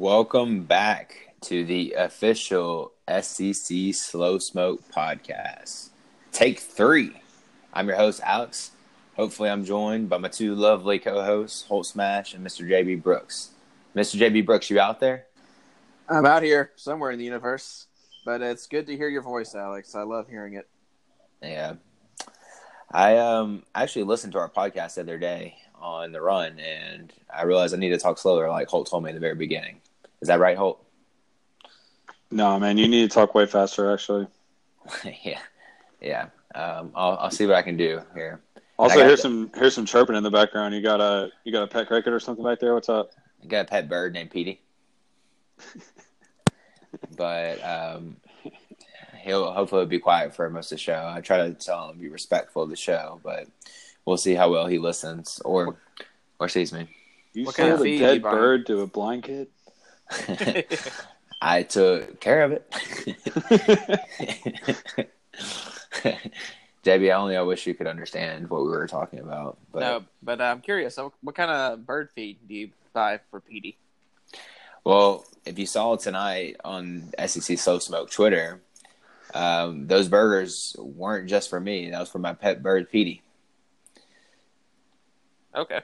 Welcome back to the official SEC Slow Smoke podcast. Take three. I'm your host, Alex. Hopefully, I'm joined by my two lovely co hosts, Holt Smash and Mr. JB Brooks. Mr. JB Brooks, you out there? I'm out here somewhere in the universe, but it's good to hear your voice, Alex. I love hearing it. Yeah. I um actually listened to our podcast the other day on the run, and I realized I need to talk slower, like Holt told me at the very beginning. Is that right, Holt? No, man, you need to talk way faster. Actually, yeah, yeah. Um, I'll I'll see what I can do here. also I got- here's some here's some chirping in the background. You got a you got a pet cricket or something back there? What's up? I got a pet bird named Petey, but um, he'll hopefully be quiet for most of the show. I try to tell him to be respectful of the show, but we'll see how well he listens or or sees me. You What kind of a dead bird to a blind kid? I took care of it. Debbie, I only I wish you could understand what we were talking about. But no, but uh, I'm curious. What kind of bird feed do you buy for Petey? well, if you saw it tonight on SEC Slow Smoke Twitter, um, those burgers weren't just for me. That was for my pet bird, Petey. Okay.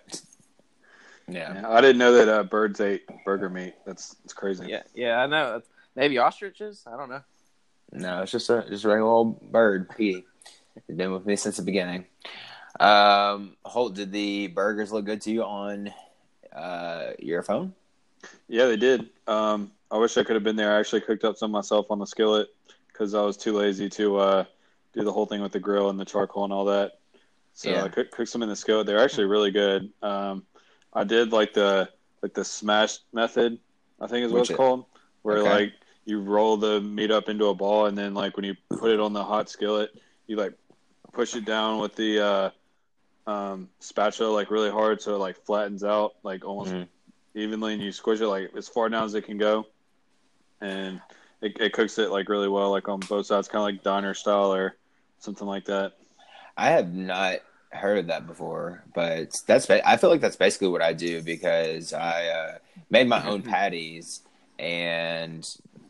Yeah. Yeah, I didn't know that uh, birds ate burger meat. That's that's crazy. Yeah, yeah, I know. Maybe ostriches. I don't know. No, it's just a just a regular old bird, Petey. It's been with me since the beginning. Um, Holt, did the burgers look good to you on uh, your phone? Yeah, they did. Um, I wish I could have been there. I actually cooked up some myself on the skillet because I was too lazy to uh, do the whole thing with the grill and the charcoal and all that. So Yeah. I cooked, cooked some in the skillet. They're actually really good. Um, I did like the like the smash method. I think is what Which it's it- called, where Okay. like you roll the meat up into a ball and then like when you put it on the hot skillet, you like push it down with the uh, um, spatula like really hard so it like flattens out like almost Mhm. evenly and you squish it like as far down as it can go and it, it cooks it like really well like on both sides kind of like diner style or something like that I have not heard of that before, but that's I feel like that's basically what I do because I uh, made my own patties, and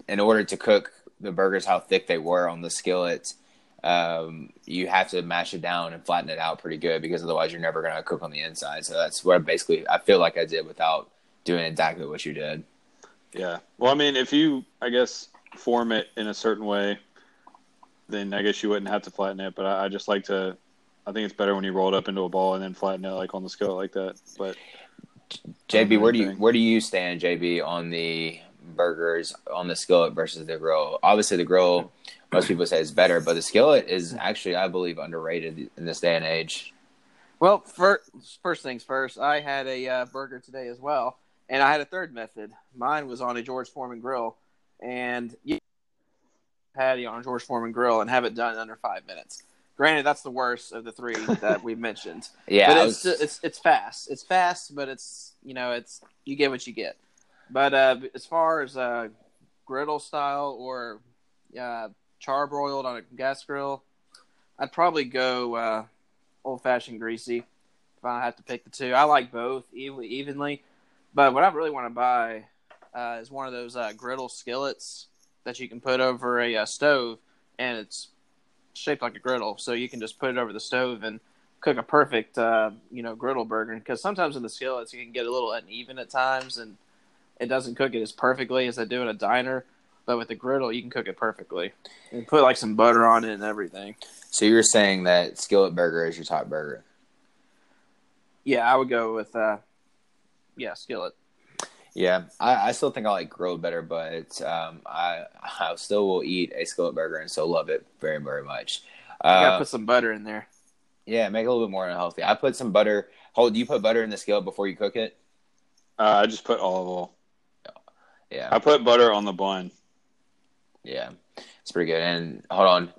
in order to cook the burgers how thick they were on the skillet, um, you have to mash it down and flatten it out pretty good because otherwise you're never gonna cook on the inside. So that's what I basically I feel like I did without doing exactly what you did. yeah well i mean if you i guess form it in a certain way then i guess you wouldn't have to flatten it but i, I just like to i think it's better when you roll it up into a ball and then flatten it like on the skillet like that but JB, where do you where do you stand, JB, on the burgers on the skillet versus the grill? Obviously, the grill, most people say is better, but the skillet is actually, I believe, underrated in this day and age. Well, first, first things first. I had a uh, burger today as well, and I had a third method. Mine was on a George Foreman grill, and you patty on a George Foreman grill and have it done in under five minutes. Granted, that's the worst of the three that we mentioned. Yeah, but it's, was- it's it's fast. It's fast, but it's you know it's you get what you get. But uh, as far as uh, griddle style or uh, charbroiled on a gas grill, I'd probably go uh, old fashioned greasy if I have to pick the two. I like both evenly, evenly but what I really want to buy uh, is one of those uh, griddle skillets that you can put over a uh, stove, and it's shaped like a griddle, so you can just put it over the stove and cook a perfect uh, you know griddle burger because sometimes in the skillets you can get a little uneven at times and it doesn't cook it as perfectly as I do in a diner. But with the griddle, you can cook it perfectly and put like some butter on it and everything. So you're saying that skillet burger is your top burger? Yeah, I would go with uh, yeah skillet. Yeah, I, I still think I like grilled better, but um, I I still will eat a skillet burger and still love it very very much. You gotta Uh, put some butter in there. yeah, make it a little bit more unhealthy. I put some butter. Holt, do you put butter in the skillet before you cook it? Uh, I just put olive oil. Yeah, I put butter on the bun. yeah, it's pretty good. And hold on,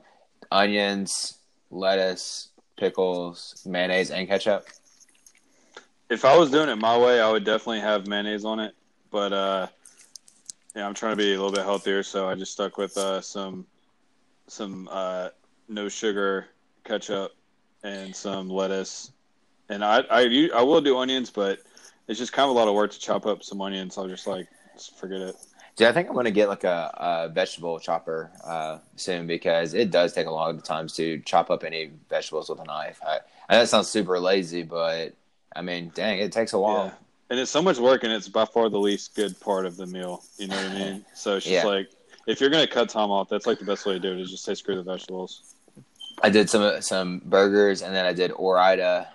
onions, lettuce, pickles, mayonnaise, and ketchup. If I was doing it my way, I would definitely have mayonnaise on it. But uh, yeah, I'm trying to be a little bit healthier, so I just stuck with uh, some some uh, no sugar ketchup and some lettuce. And I I will do onions, but it's just kind of a lot of work to chop up some onions. So I'll just like just forget it. Dude, I think I'm gonna get like a, a vegetable chopper uh, soon because it does take a lot of times to chop up any vegetables with a knife. I, I know that sounds super lazy, but I mean, dang, it takes a while. Yeah. And it's so much work, and it's by far the least good part of the meal. You know what I mean? So it's just Yeah. like if you're gonna cut time off, that's like the best way to do it. Is just say screw the vegetables. I did some some burgers, and then I did Ore-Ida,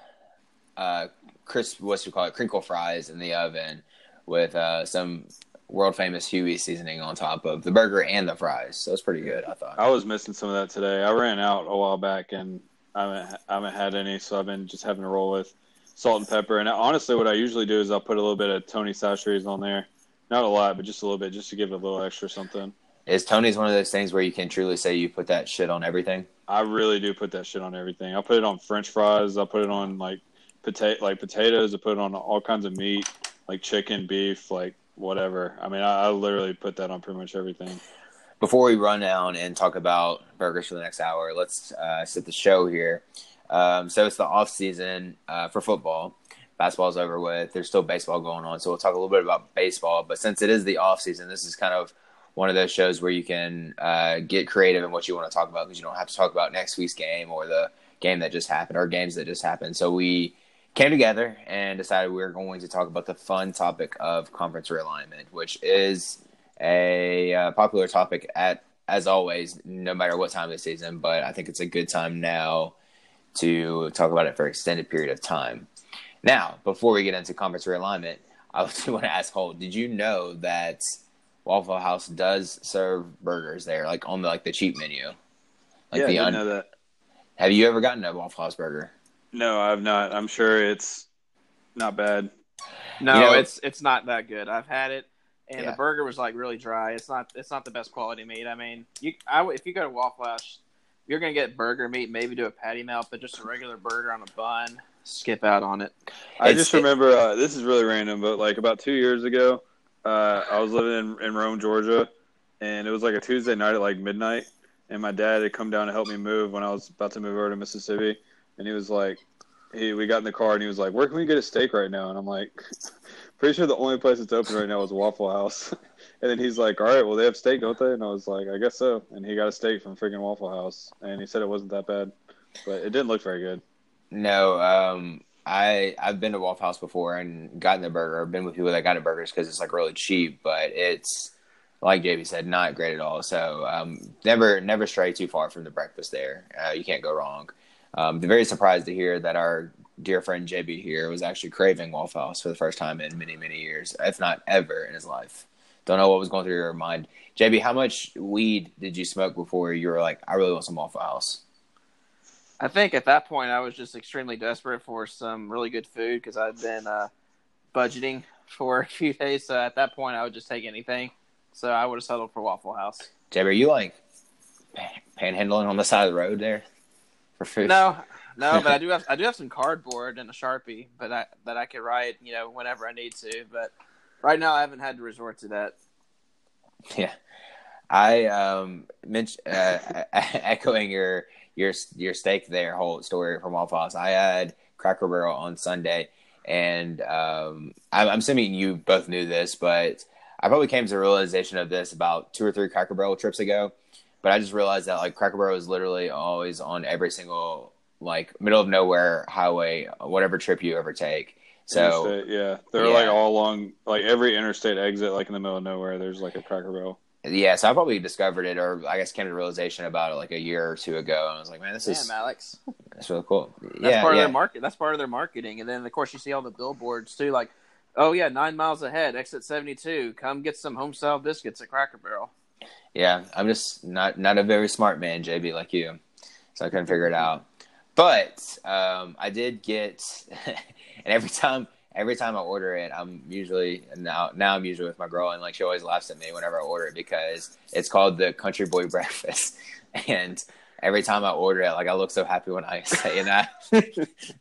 uh, crisp what's you call it, crinkle fries in the oven with uh, some world famous Huey seasoning on top of the burger and the fries. So it's pretty good, I thought. I was missing some of that today. I ran out a while back, and I haven't I haven't had any, so I've been just having to roll with salt and pepper. And honestly, what I usually do is I'll put a little bit of Tony Chachere's on there, not a lot, but just a little bit, just to give it a little extra something. Is Tony's one of those things where you can truly say you put that shit on everything? I really do put that shit on everything. I'll put it on French fries. I'll put it on like potato, like potatoes. I put it on all kinds of meat, like chicken, beef, like whatever. I mean, I, I literally put that on pretty much everything. Before we run down and talk about burgers for the next hour, let's uh, set the show here. Um, so it's the off season uh, for football. Basketball's over with. There's still baseball going on, so we'll talk a little bit about baseball. But since it is the off season, this is kind of one of those shows where you can uh, get creative in what you want to talk about because you don't have to talk about next week's game or the game that just happened or games that just happened. So we came together and decided we were going to talk about the fun topic of conference realignment, which is a uh, popular topic at as always, no matter what time of the season. But I think it's a good time now to talk about it for an extended period of time. Now, before we get into conference realignment, I do want to ask Holt, did you know that Waffle House does serve burgers there, like on the like the cheap menu? Like yeah, I the didn't un- know that. have you ever gotten a Waffle House burger? No, I've not. I'm sure it's not bad. No, You know- it's it's not that good. I've had it, and Yeah. the burger was like really dry. It's not it's not the best quality meat. I mean, you I w if you go to Waffle House, you're gonna get burger meat, maybe do a patty melt, but just a regular burger on a bun, skip out on it. I It's- just remember uh, this is really random, but like about two years ago, uh, I was living in, in Rome, Georgia, and it was like a Tuesday night at like midnight, and my dad had come down to help me move when I was about to move over to Mississippi, and he was like, he we got in the car and he was like, "Where can we get a steak right now?" And I'm like, "Pretty sure the only place that's open right now is Waffle House." and then he's like, "All right, well they have steak, don't they?" And I was like, "I guess so." And he got a steak from freaking Waffle House, and he said it wasn't that bad, but it didn't look very good. No, um, I I've been to Waffle House before and gotten the burger. I've been with people that got the burgers because it's like really cheap, but it's like JB said, not great at all. So um, never never stray too far from the breakfast there. Uh, you can't go wrong. Um, very surprised to hear that our dear friend JB here was actually craving Waffle House for the first time in many many years, if not ever in his life. Don't know what was going through your mind, JB. How much weed did you smoke before you were like, I really want some Waffle House? I think at that point I was just extremely desperate for some really good food because I'd been uh, budgeting for a few days. So at that point I would just take anything. So I would have settled for Waffle House. JB, are you like panhandling on the side of the road there for food? No, no, but I do have I do have some cardboard and a sharpie, but I, that I could write you know whenever I need to. But right now I haven't had to resort to that. Yeah, I um mentioned uh, echoing your your your steak there whole story from Waffle House. I had Cracker Barrel on Sunday, and um, I'm, I'm assuming you both knew this, but I probably came to the realization of this about two or three Cracker Barrel trips ago. But I just realized that like Cracker Barrel is literally always on every single like middle of nowhere highway, whatever trip you ever take. So Interstate, yeah, they're yeah. like all along, like every interstate exit, like in the middle of nowhere. There's like a Cracker Barrel. yeah, so I probably discovered it, or I guess came to realization about it like a year or two ago, and I was like, man, this is Damn, Alex. that's really cool. That's yeah, part yeah. of their market. That's part of their marketing. And then of course you see all the billboards too, like, oh yeah, nine miles ahead, exit seventy two. Come get some home style biscuits at Cracker Barrel. Yeah, I'm just not not a very smart man, JB, like you, so I couldn't figure it out. But um, I did get, and every time every time I order it, I'm usually now now I'm usually with my girl, and like she always laughs at me whenever I order it because it's called the Country Boy Breakfast, and every time I order it, like I look so happy when I say that,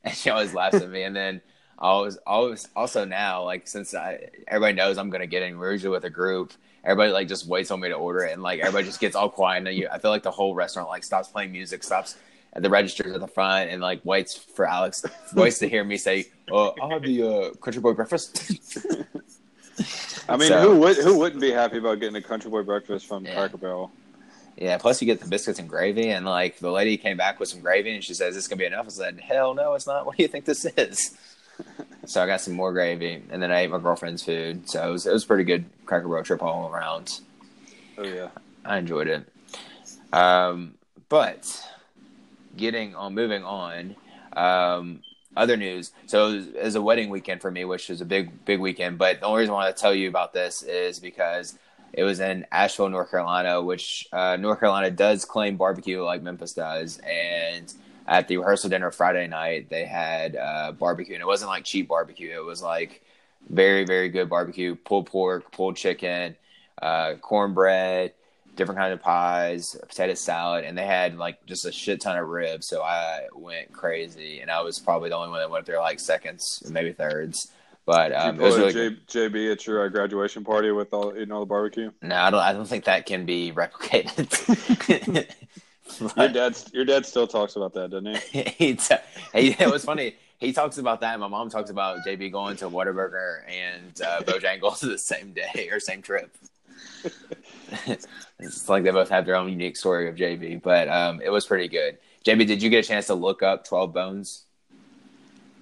and she always laughs at me, and then. I always, always, also now, like since I, everybody knows I'm gonna get in, we're usually with a group. Everybody like just waits on me to order it, and like everybody just gets all quiet. And then you, I feel like the whole restaurant like stops playing music, stops at the registers at the front, and like waits for Alex, waits to hear me say, "Oh, I'll have the uh, country boy breakfast." I mean, So- who would who wouldn't be happy about getting a Country Boy breakfast from Yeah. Cracker Barrel? yeah. Plus, you get the biscuits and gravy, and like the lady came back with some gravy, and she says, "This gonna be enough." I said, "Hell no, it's not. What do you think this is?" so I got some more gravy, and then I ate my girlfriend's food. So it was it was a pretty good Cracker Barrel trip all around. Oh yeah, I enjoyed it. Um, but getting on, moving on. Um, other news. So was a wedding weekend for me, which was a big, big weekend. But the only reason I want to tell you about this is because it was in Asheville, North Carolina, which uh, North Carolina does claim barbecue like Memphis does. And at the rehearsal dinner Friday night, they had uh, barbecue, and it wasn't like cheap barbecue. It was like very, very good barbecue: pulled pork, pulled chicken, uh, cornbread, different kind of pies, potato salad, and they had like just a shit ton of ribs. So I went crazy, and I was probably the only one that went up there like seconds, maybe thirds. But um, it was really J- JB at your uh, graduation party with all eating all the barbecue. no, I don't. I don't think that can be replicated. Your But dad, your dad still talks about that, doesn't he? he, t- he, it was funny. He talks about that, and my mom talks about JB going to Whataburger and uh, Bojangles the same day or same trip. It's like they both have their own unique story of JB, but um, it was pretty good. JB, did you get a chance to look up Twelve Bones?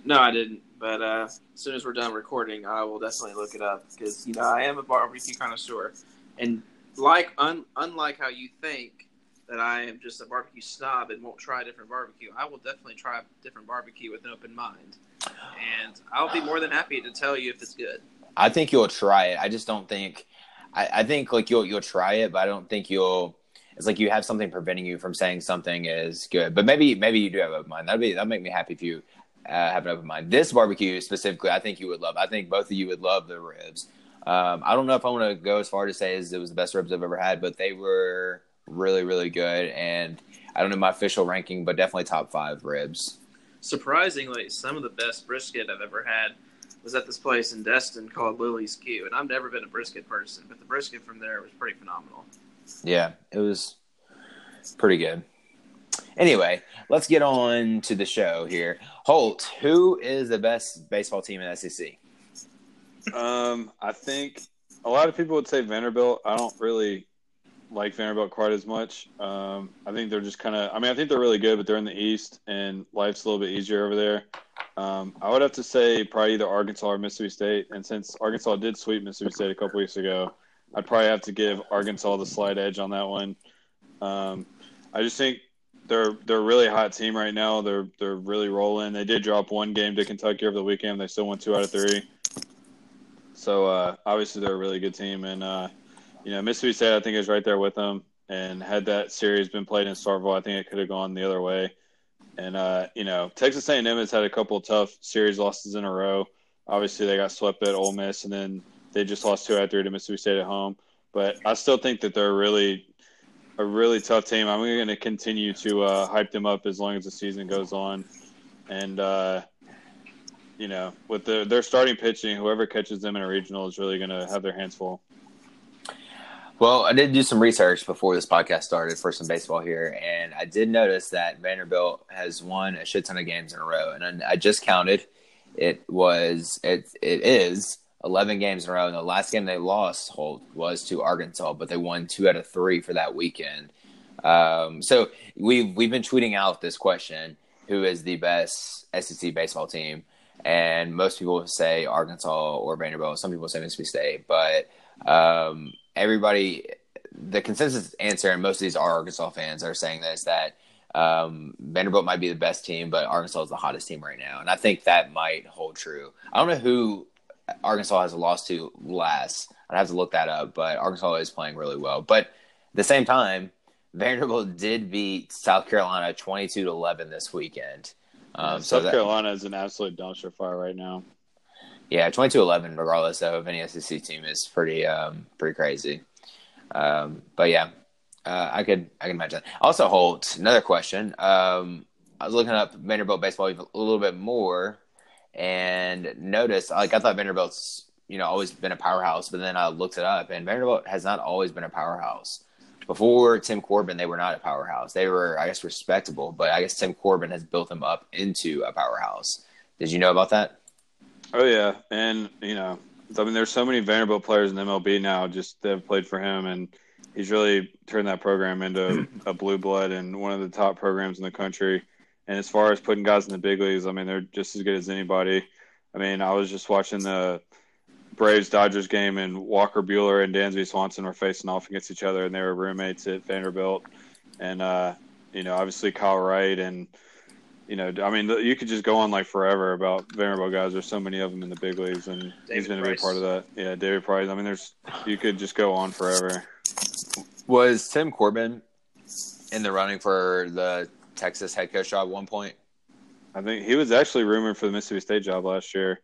No, I didn't. But uh, as soon as we're done recording, I will definitely look it up because you know I am a barbecue connoisseur, and like un- unlike how you think that I am just a barbecue snob and won't try different barbecue, I will definitely try different barbecue with an open mind, and I'll be more than happy to tell you if it's good. I think you'll try it. I just don't think. I, I think like you'll you'll try it, but I don't think you'll. It's like you have something preventing you from saying something is good. But maybe maybe you do have an open mind. That'd be that'd make me happy if you uh, have an open mind. This barbecue specifically, I think you would love. I think both of you would love the ribs. Um, I don't know if I want to go as far to say as it was the best ribs I've ever had, but they were really really good. And I don't know my official ranking, but definitely top five ribs. Surprisingly, some of the best brisket I've ever had was at this place in Destin called Lily's Q, and I've never been a brisket person, but the brisket from there was pretty phenomenal. Yeah, it was pretty good. Anyway, let's get on to the show here. Holt, who is the best baseball team in SEC? Um, I think a lot of people would say Vanderbilt. I don't really like Vanderbilt quite as much. Um, I think they're just kind of. I mean, I think they're really good, but they're in the East, and life's a little bit easier over there. Um, I would have to say probably either Arkansas or Mississippi State. And since Arkansas did sweep Mississippi State a couple weeks ago, I'd probably have to give Arkansas the slight edge on that one. Um, I just think they're they're a really hot team right now. They're they're really rolling. They did drop one game to Kentucky over the weekend. They still won two out of three. So uh, obviously they're a really good team, and uh, you know Mississippi State I think is right there with them. And had that series been played in Starkville, I think it could have gone the other way. And uh, you know Texas A&M has had a couple tough series losses in a row. Obviously they got swept at Ole Miss, and then they just lost two out of three to Mississippi State at home. But I still think that they're really a really tough team. I'm going to continue to uh, hype them up as long as the season goes on. And uh, you know, with the, their starting pitching, whoever catches them in a regional is really going to have their hands full. Well, I did do some research before this podcast started for some baseball here, and I did notice that Vanderbilt has won a shit ton of games in a row, and I just counted. It was it it is eleven games in a row, and the last game they lost Holt was to Arkansas, but they won two out of three for that weekend. Um, so we've we've been tweeting out this question: who is the best SEC baseball team, and most people say Arkansas or Vanderbilt. Some people say Mississippi State, but um, everybody, the consensus answer, and most of these are Arkansas fans are saying this that um, Vanderbilt might be the best team, but Arkansas is the hottest team right now, and I think that might hold true. I don't know who Arkansas has lost to last. I'd have to look that up, but Arkansas is playing really well. But at the same time, Vanderbilt did beat South Carolina twenty-two to eleven this weekend. Um, so South that, Carolina is an absolute dumpster fire right now. Yeah, 22-11, regardless though, of any SEC team is pretty um, pretty crazy. Um, but yeah, uh, I could I can imagine. Also, Holt. Another question. Um, I was looking up Vanderbilt baseball a little bit more, and noticed like I thought Vanderbilt's you know always been a powerhouse, but then I looked it up, and Vanderbilt has not always been a powerhouse. Before Tim Corbin, they were not a powerhouse. They were, I guess, respectable, but I guess Tim Corbin has built them up into a powerhouse. Did you know about that? Oh yeah, and you know, I mean, there's so many Vanderbilt players in MLB now just that have played for him, and he's really turned that program into a blue blood and one of the top programs in the country. And as far as putting guys in the big leagues, I mean, they're just as good as anybody. I mean, I was just watching the Braves Dodgers game, and Walker Buehler and Dansby Swanson were facing off against each other, and they were roommates at Vanderbilt. And uh, you know, obviously Kyle Wright, and you know, I mean, you could just go on like forever about Vanderbilt guys. There's so many of them in the big leagues, and David he's been a big part of that. Yeah, David Price. I mean, there's you could just go on forever. Was Tim Corbin in the running for the Texas head coach job at one point? I think he was actually rumored for the Mississippi State job last year.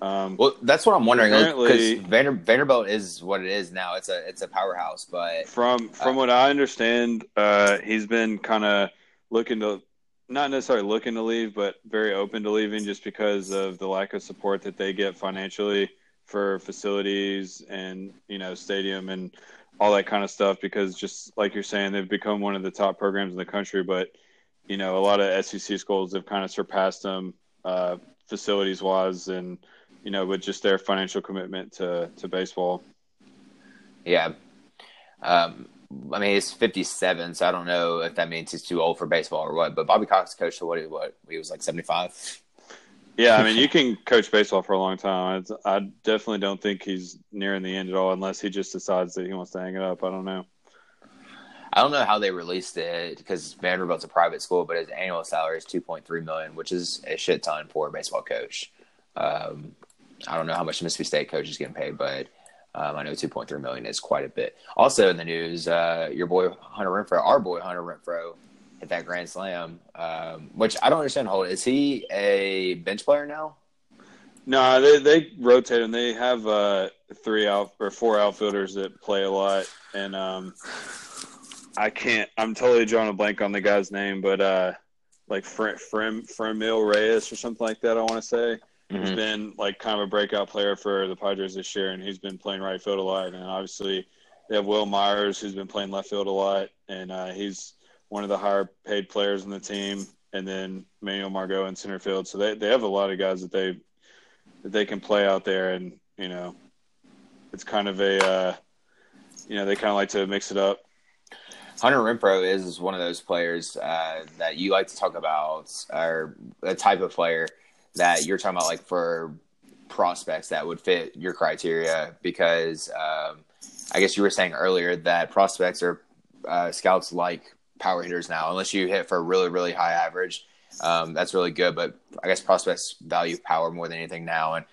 Um, well, that's what I'm wondering because Vander, Vanderbilt is what it is now. It's a it's a powerhouse, but from from uh, what I understand, uh, he's been kind of looking to not necessarily looking to leave, but very open to leaving just because of the lack of support that they get financially for facilities and you know stadium and all that kind of stuff because just like you're saying, they've become one of the top programs in the country. But you know, a lot of SEC schools have kind of surpassed them uh, facilities wise, and you know, with just their financial commitment to to baseball. Yeah, um, I mean, he's 57, so I don't know if that means he's too old for baseball or what. But Bobby Cox coached what? What he was like 75. Yeah, I mean, you can coach baseball for a long time. It's, I definitely don't think he's nearing the end at all, unless he just decides that he wants to hang it up. I don't know. I don't know how they released it because Vanderbilt's a private school, but his annual salary is two point three million, which is a shit ton for a baseball coach. Um, I don't know how much Mississippi State coach is getting paid, but um, I know two point three million is quite a bit. Also in the news, uh, your boy Hunter Renfroe, our boy Hunter Renfroe, hit that grand slam. Um, which I don't understand. Holt is he a bench player now? No, they they rotate and they have uh, three out or four outfielders that play a lot, and um, I can't. I'm totally drawing a blank on the guy's name, but uh, like Frem Frem Fremil Reyes or something like that. I want to say mm-hmm. he's been like kind of a breakout player for the Padres this year, and he's been playing right field a lot. And obviously, they have Wil Myers, who's been playing left field a lot, and uh, he's one of the higher paid players in the team, and then Manuel Margot in center field. So they, they have a lot of guys that they that they can play out there, and you know, it's kind of a uh, you know they kind of like to mix it up. Hunter Renfroe is one of those players uh, that you like to talk about, or a type of player that you're talking about, like for prospects that would fit your criteria. Because um, I guess you were saying earlier that prospects are uh, scouts like power hitters now, unless you hit for a really, really high average. Um, that's really good, but I guess prospects value power more than anything now. And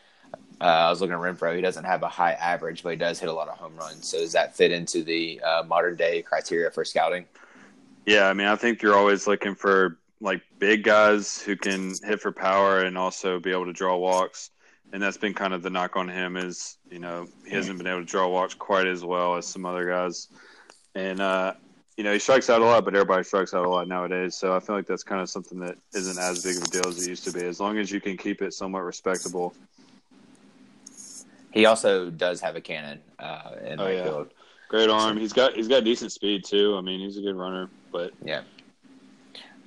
uh, I was looking at Renfroe; he doesn't have a high average, but he does hit a lot of home runs. So does that fit into the uh, modern day criteria for scouting? Yeah, I mean, I think you're always looking for like big guys who can hit for power and also be able to draw walks. And that's been kind of the knock on him is you know he hasn't been able to draw walks quite as well as some other guys. And uh, you know, he strikes out a lot, but everybody strikes out a lot nowadays. So I feel like that's kind of something that isn't as big of a deal as it used to be. As long as you can keep it somewhat respectable. He also does have a cannon uh, in oh, yeah. field. Great arm. He's got he's got decent speed too. I mean, he's a good runner. But yeah,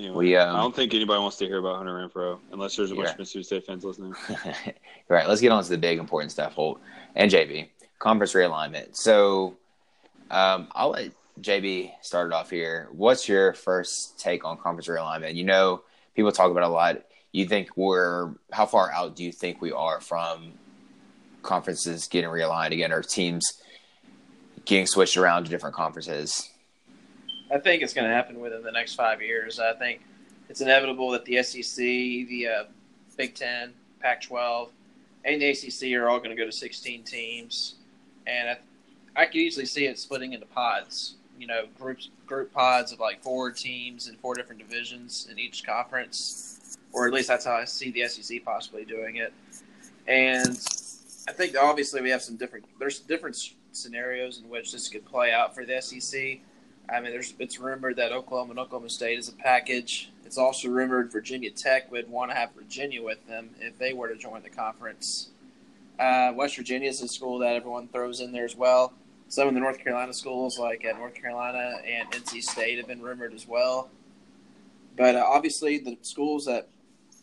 anyway, we, um, I don't think anybody wants to hear about Hunter Renfroe unless there's a bunch of Mississippi State fans listening. right. Let's get on to the big important stuff, Holt and JB. Conference realignment. So um, I'll let JB started off here. What's your first take on conference realignment? You know, people talk about a lot. You think we're how far out do you think we are from conferences getting realigned again, or teams getting switched around to different conferences? I think it's going to happen within the next five years. I think it's inevitable that the SEC, the uh, Big Ten, Pac-12, and the ACC are all going to go to 16 teams, and I, I could easily see it splitting into pods. You know, groups, group pods of like four teams in four different divisions in each conference, or at least that's how I see the SEC possibly doing it. And I think obviously we have some different. There's different scenarios in which this could play out for the SEC. I mean, there's it's rumored that Oklahoma and Oklahoma State is a package. It's also rumored Virginia Tech would want to have Virginia with them if they were to join the conference. Uh, West Virginia is a school that everyone throws in there as well. Some of the North Carolina schools, like at North Carolina and NC State, have been rumored as well. But uh, obviously, the schools that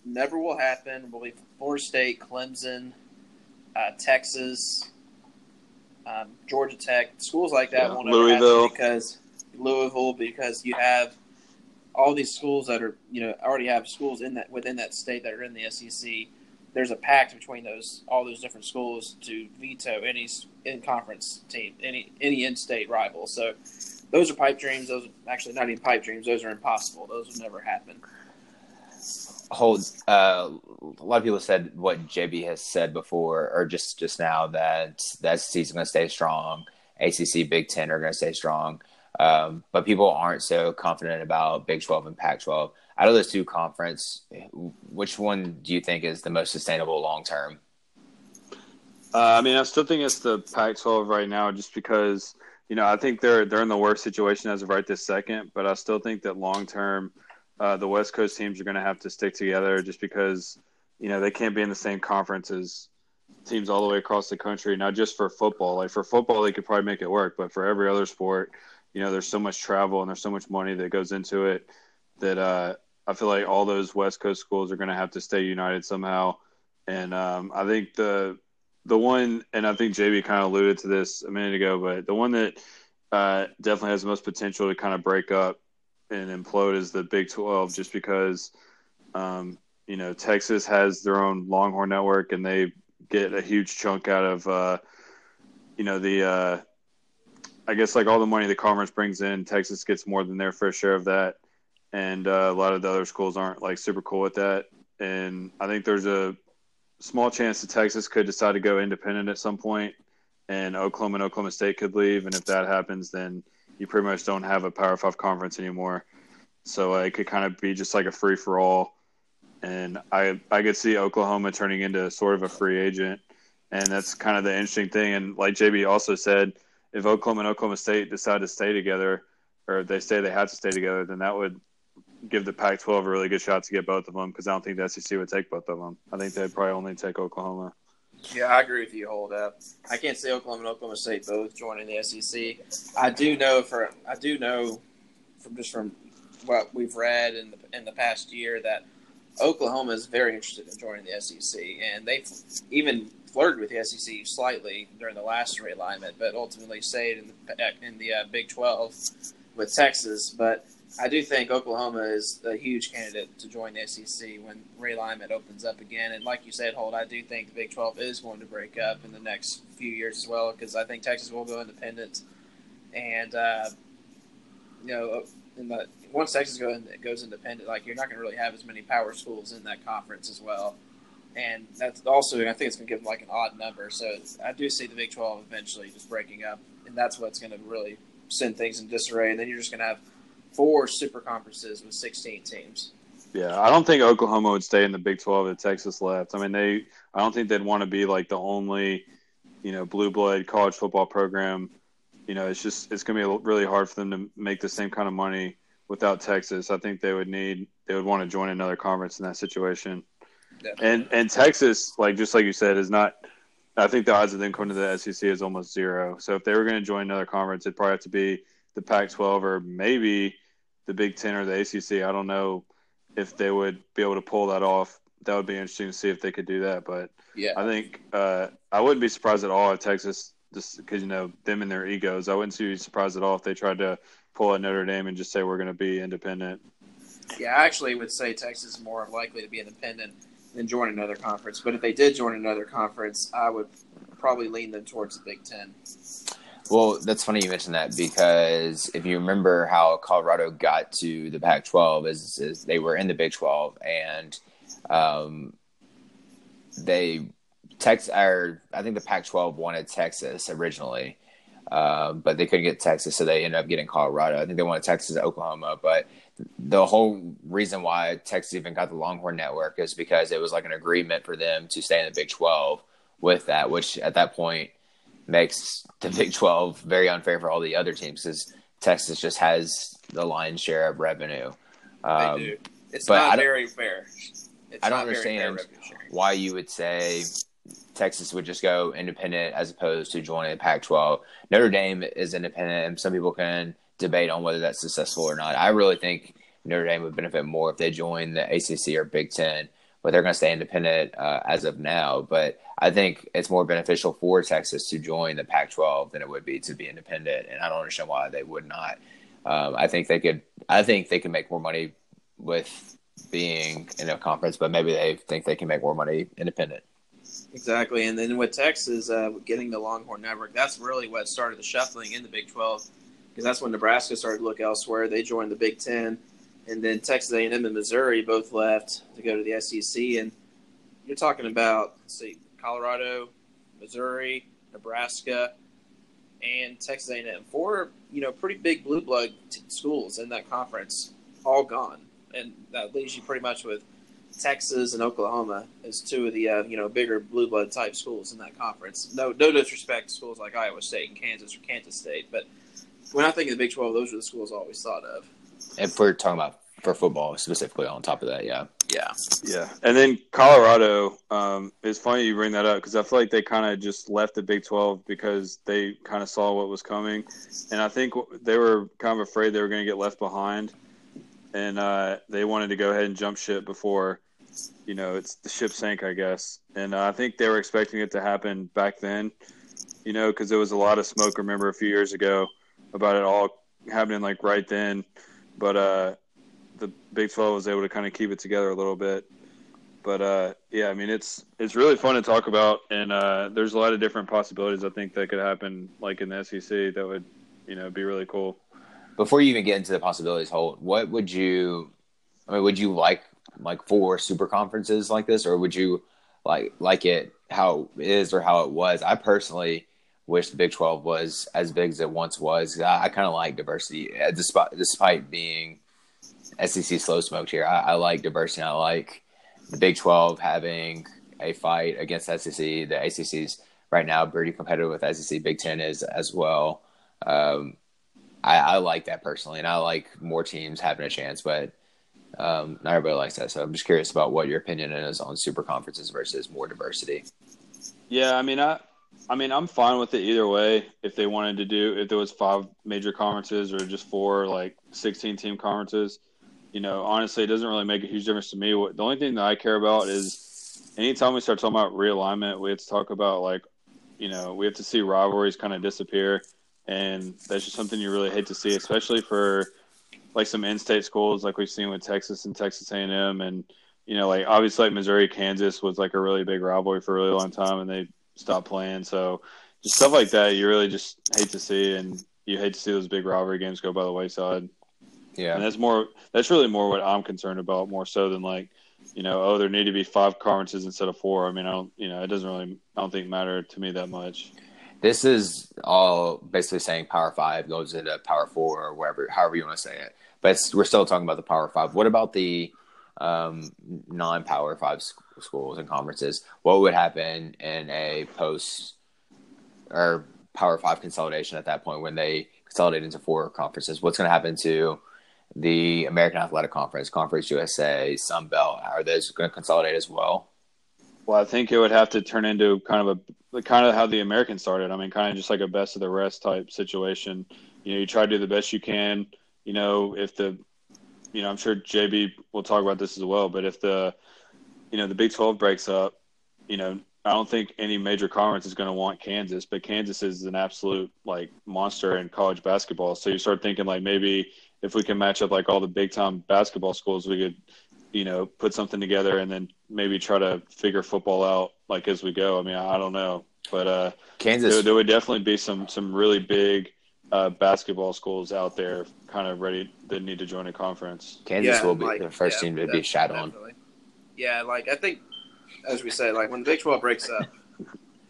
never will happen will be Florida State, Clemson, uh, Texas, um, Georgia Tech, schools like that Yeah, won't Louisville. ever happen because Louisville, because you have all these schools that are you know already have schools in that within that state that are in the SEC. There's a pact between those all those different schools to veto any in conference team, any any in state rival. So those are pipe dreams. Those are actually not even pipe dreams. Those are impossible. Those would never happen. Holt uh, a lot of people said what JB has said before or just just now that that is going to stay strong. ACC, Big Ten are going to stay strong, um, but people aren't so confident about Big Twelve and Pac twelve. Out of those two conference, which one do you think is the most sustainable long term? Uh, I mean, I still think it's the Pac-12 right now, just because you know I think they're they're in the worst situation as of right this second. But I still think that long term, uh, the West Coast teams are going to have to stick together, just because you know they can't be in the same conference as teams all the way across the country. Not just for football, like for football they could probably make it work, but for every other sport, you know, there's so much travel and there's so much money that goes into it that uh, I feel like all those West Coast schools are going to have to stay united somehow. And um, I think the the one, and I think JB kind of alluded to this a minute ago, but the one that uh, definitely has the most potential to kind of break up and implode is the Big 12, just because, um, you know, Texas has their own Longhorn network and they get a huge chunk out of, uh, you know, the, uh, I guess like all the money the conference brings in, Texas gets more than their fair share of that. And uh, a lot of the other schools aren't like super cool with that. And I think there's a small chance that Texas could decide to go independent at some point, and Oklahoma and Oklahoma State could leave. And if that happens, then you pretty much don't have a Power Five conference anymore. So uh, it could kind of be just like a free for all. And I I could see Oklahoma turning into sort of a free agent, and that's kind of the interesting thing. And like JB also said, if Oklahoma and Oklahoma State decide to stay together, or they say they have to stay together, then that would give the Pac-12 a really good shot to get both of them because I don't think the SEC would take both of them. I think they'd probably only take Oklahoma. Yeah, I agree with you. Hold up, I can't say Oklahoma and Oklahoma State both joining the SEC. I do know for I do know from just from what we've read in the in the past year that Oklahoma is very interested in joining the SEC, and they've even flirted with the SEC slightly during the last realignment, but ultimately stayed in the in the uh, Big Twelve with Texas. But I do think Oklahoma is a huge candidate to join the SEC when realignment opens up again. And like you said, Holt, I do think the Big 12 is going to break up in the next few years as well because I think Texas will go independent. And, uh, you know, the, once Texas go in, goes independent, like you're not going to really have as many power schools in that conference as well. And that's also, I think it's going to give them like an odd number. So I do see the Big 12 eventually just breaking up. And that's what's going to really send things in disarray. And then you're just going to have four super conferences with 16 teams. Yeah, I don't think Oklahoma would stay in the Big 12 if Texas left. I mean, they I don't think they'd want to be like the only, you know, blue blood college football program. You know, it's just it's going to be really hard for them to make the same kind of money without Texas. I think they would need they would want to join another conference in that situation. Definitely. And and Texas, like just like you said, is not. I think the odds of them coming to the SEC is almost zero. So if they were going to join another conference, it'd probably have to be the Pac-12 or maybe the Big Ten or the ACC. I don't know if they would be able to pull that off. That would be interesting to see if they could do that. But yeah, I think uh, I wouldn't be surprised at all if Texas, just because you know them and their egos, I wouldn't be surprised at all if they tried to pull at Notre Dame and just say we're going to be independent. Yeah, I actually would say Texas is more likely to be independent than join another conference. But if they did join another conference, I would probably lean them towards the Big Ten. Well, that's funny you mentioned that because if you remember how Colorado got to the Pac-12 is, is they were in the Big 12 and um, they Texas or I think the Pac-12 wanted Texas originally, um, but they couldn't get Texas, so they ended up getting Colorado. I think they wanted Texas, Oklahoma, but the whole reason why Texas even got the Longhorn Network is because it was like an agreement for them to stay in the Big 12 with that, which at that point makes the Big 12 very unfair for all the other teams because Texas just has the lion's share of revenue. Um, they do. It's not very fair. It's I don't understand why you would say Texas would just go independent as opposed to joining the Pac 12. Notre Dame is independent, and some people can debate on whether that's successful or not. I really think Notre Dame would benefit more if they join the ACC or Big Ten, but they're going to stay independent uh, as of now. But I think it's more beneficial for Texas to join the Pac 12 than it would be to be independent, and I don't understand why they would not. Um, I think they could. I think they can make more money with being in a conference, but maybe they think they can make more money independent. Exactly, and then with Texas uh, getting the Longhorn Network, that's really what started the shuffling in the Big Twelve, because that's when Nebraska started to look elsewhere. They joined the Big Ten, and then Texas A&M and Missouri both left to go to the SEC. And you're talking about, see, Colorado, Missouri, Nebraska, and Texas A&M. Four, you know, pretty big blue blood t- schools in that conference, all gone, and that leaves you pretty much with Texas and Oklahoma as two of the uh, you know bigger blue blood type schools in that conference. No, no disrespect to schools like Iowa State and Kansas or Kansas State, but when I think of the Big Twelve, those are the schools I always thought of. If we're talking about for football specifically, on top of that, yeah, yeah, yeah. And then Colorado, um, it's funny you bring that up because I feel like they kind of just left the Big Twelve because they kind of saw what was coming, and I think they were kind of afraid they were going to get left behind, and uh, they wanted to go ahead and jump ship before you know, it's the ship sank, I guess. And uh, I think they were expecting it to happen back then, you know, because there was a lot of smoke. Remember a few years ago about it all happening like right then, but uh, the Big Twelve was able to kind of keep it together a little bit. But uh, yeah, I mean, it's it's really fun to talk about, and uh, there's a lot of different possibilities I think that could happen, like in the SEC, that would, you know, be really cool. Before you even get into the possibilities, Holt, what would you I mean, would you like like four super conferences like this, or would you like like it how it is or how it was? I personally wish the Big Twelve was as big as it once was. I, I kind of like diversity, uh, despite despite being SEC slow smoked here. I, I like diversity. I like the Big Twelve having a fight against SEC. The ACC's right now pretty competitive with SEC. Big Ten is as well. Um, I, I, like that personally, and I like more teams having a chance. But um, not everybody likes that, so I'm just curious about what your opinion is on super conferences versus more diversity. Yeah, I mean, I, I mean, I'm fine with it either way. If they wanted to do, if there was five major conferences or just four, like 16 team conferences, you know, honestly, it doesn't really make a huge difference to me. The only thing that I care about is anytime we start talking about realignment, we have to talk about like, you know, we have to see rivalries kind of disappear, and that's just something you really hate to see, especially for like some in-state schools, like we've seen with Texas and Texas A&M, and you know, like obviously like Missouri, Kansas was like a really big rivalry for a really long time, and they stopped playing. So just stuff like that, you really just hate to see, and you hate to see those big rivalry games go by the wayside. Yeah, and that's more. That's really more what I'm concerned about, more so than like, you know, oh, there need to be five conferences instead of four. I mean, I don't, you know, it doesn't really, I don't think matter to me that much. This is all basically saying Power Five goes into Power Four or wherever, however you want to say it but we're still talking about the Power Five. What about the um, non-Power Five schools and conferences? What would happen in a post or Power Five consolidation at that point when they consolidate into four conferences? What's going to happen to the American Athletic Conference, Conference USA, Sun Belt? Are those going to consolidate as well? Well, I think it would have to turn into kind of a kind of how the Americans started. I mean, kind of just like a best of the rest type situation. You know, you try to do the best you can you know, if the, you know, I'm sure JB will talk about this as well, but if the, you know, the Big 12 breaks up, you know, I don't think any major conference is going to want Kansas, but Kansas is an absolute like monster in college basketball. So you start thinking like maybe if we can match up like all the big time basketball schools, we could, you know, put something together and then maybe try to figure football out like as we go. I mean, I don't know, but uh, Kansas. there, there would definitely be some some really big uh, basketball schools out there, kind of ready that need to join a conference. Kansas Yeah, will be like, the first yeah, team to def- be shat on. definitely. Yeah, like I think, as we said, like when the Big Twelve breaks up,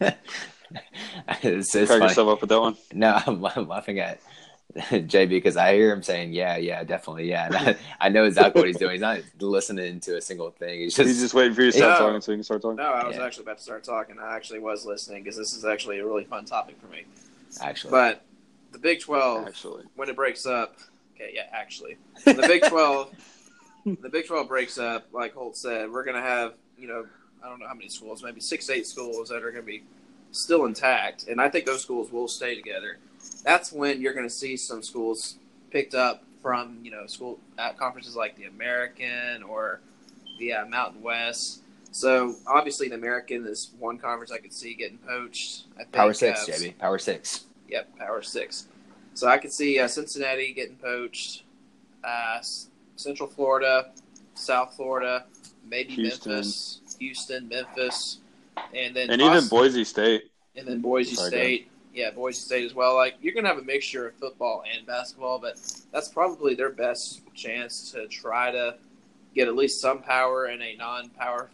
it's, it's Crack funny. yourself up with that one. No, I'm, I'm laughing at JB because I hear him saying, "Yeah, yeah, definitely, yeah." And I, I know exactly what he's doing. He's not listening to a single thing. He's just, He's just waiting for you to start Yeah. talking so you can start talking. no, I was Yeah. actually about to start talking. I actually was listening because this is actually a really fun topic for me. actually. But the Big Twelve, Actually, when it breaks up, okay, yeah, actually, when the Big Twelve, the Big Twelve breaks up, like Holt said, we're gonna have, you know, I don't know how many schools, maybe six, eight schools that are gonna be still intact, and I think those schools will stay together. That's when you're gonna see some schools picked up from, you know, school uh, conferences like the American or the uh, Mountain West. So obviously, the American is one conference I could see getting poached. I think, Power six, uh, JB. Power six. Yep, Power Six. So I could see uh, Cincinnati getting poached, uh, Central Florida, South Florida, maybe Houston. Memphis, Houston, Memphis, and then and poss- even Boise State. and then Boise Sorry, State. Yeah, Boise State as well. Like you're gonna have a mixture of football and basketball, but that's probably their best chance to try to get at least some power in a non-power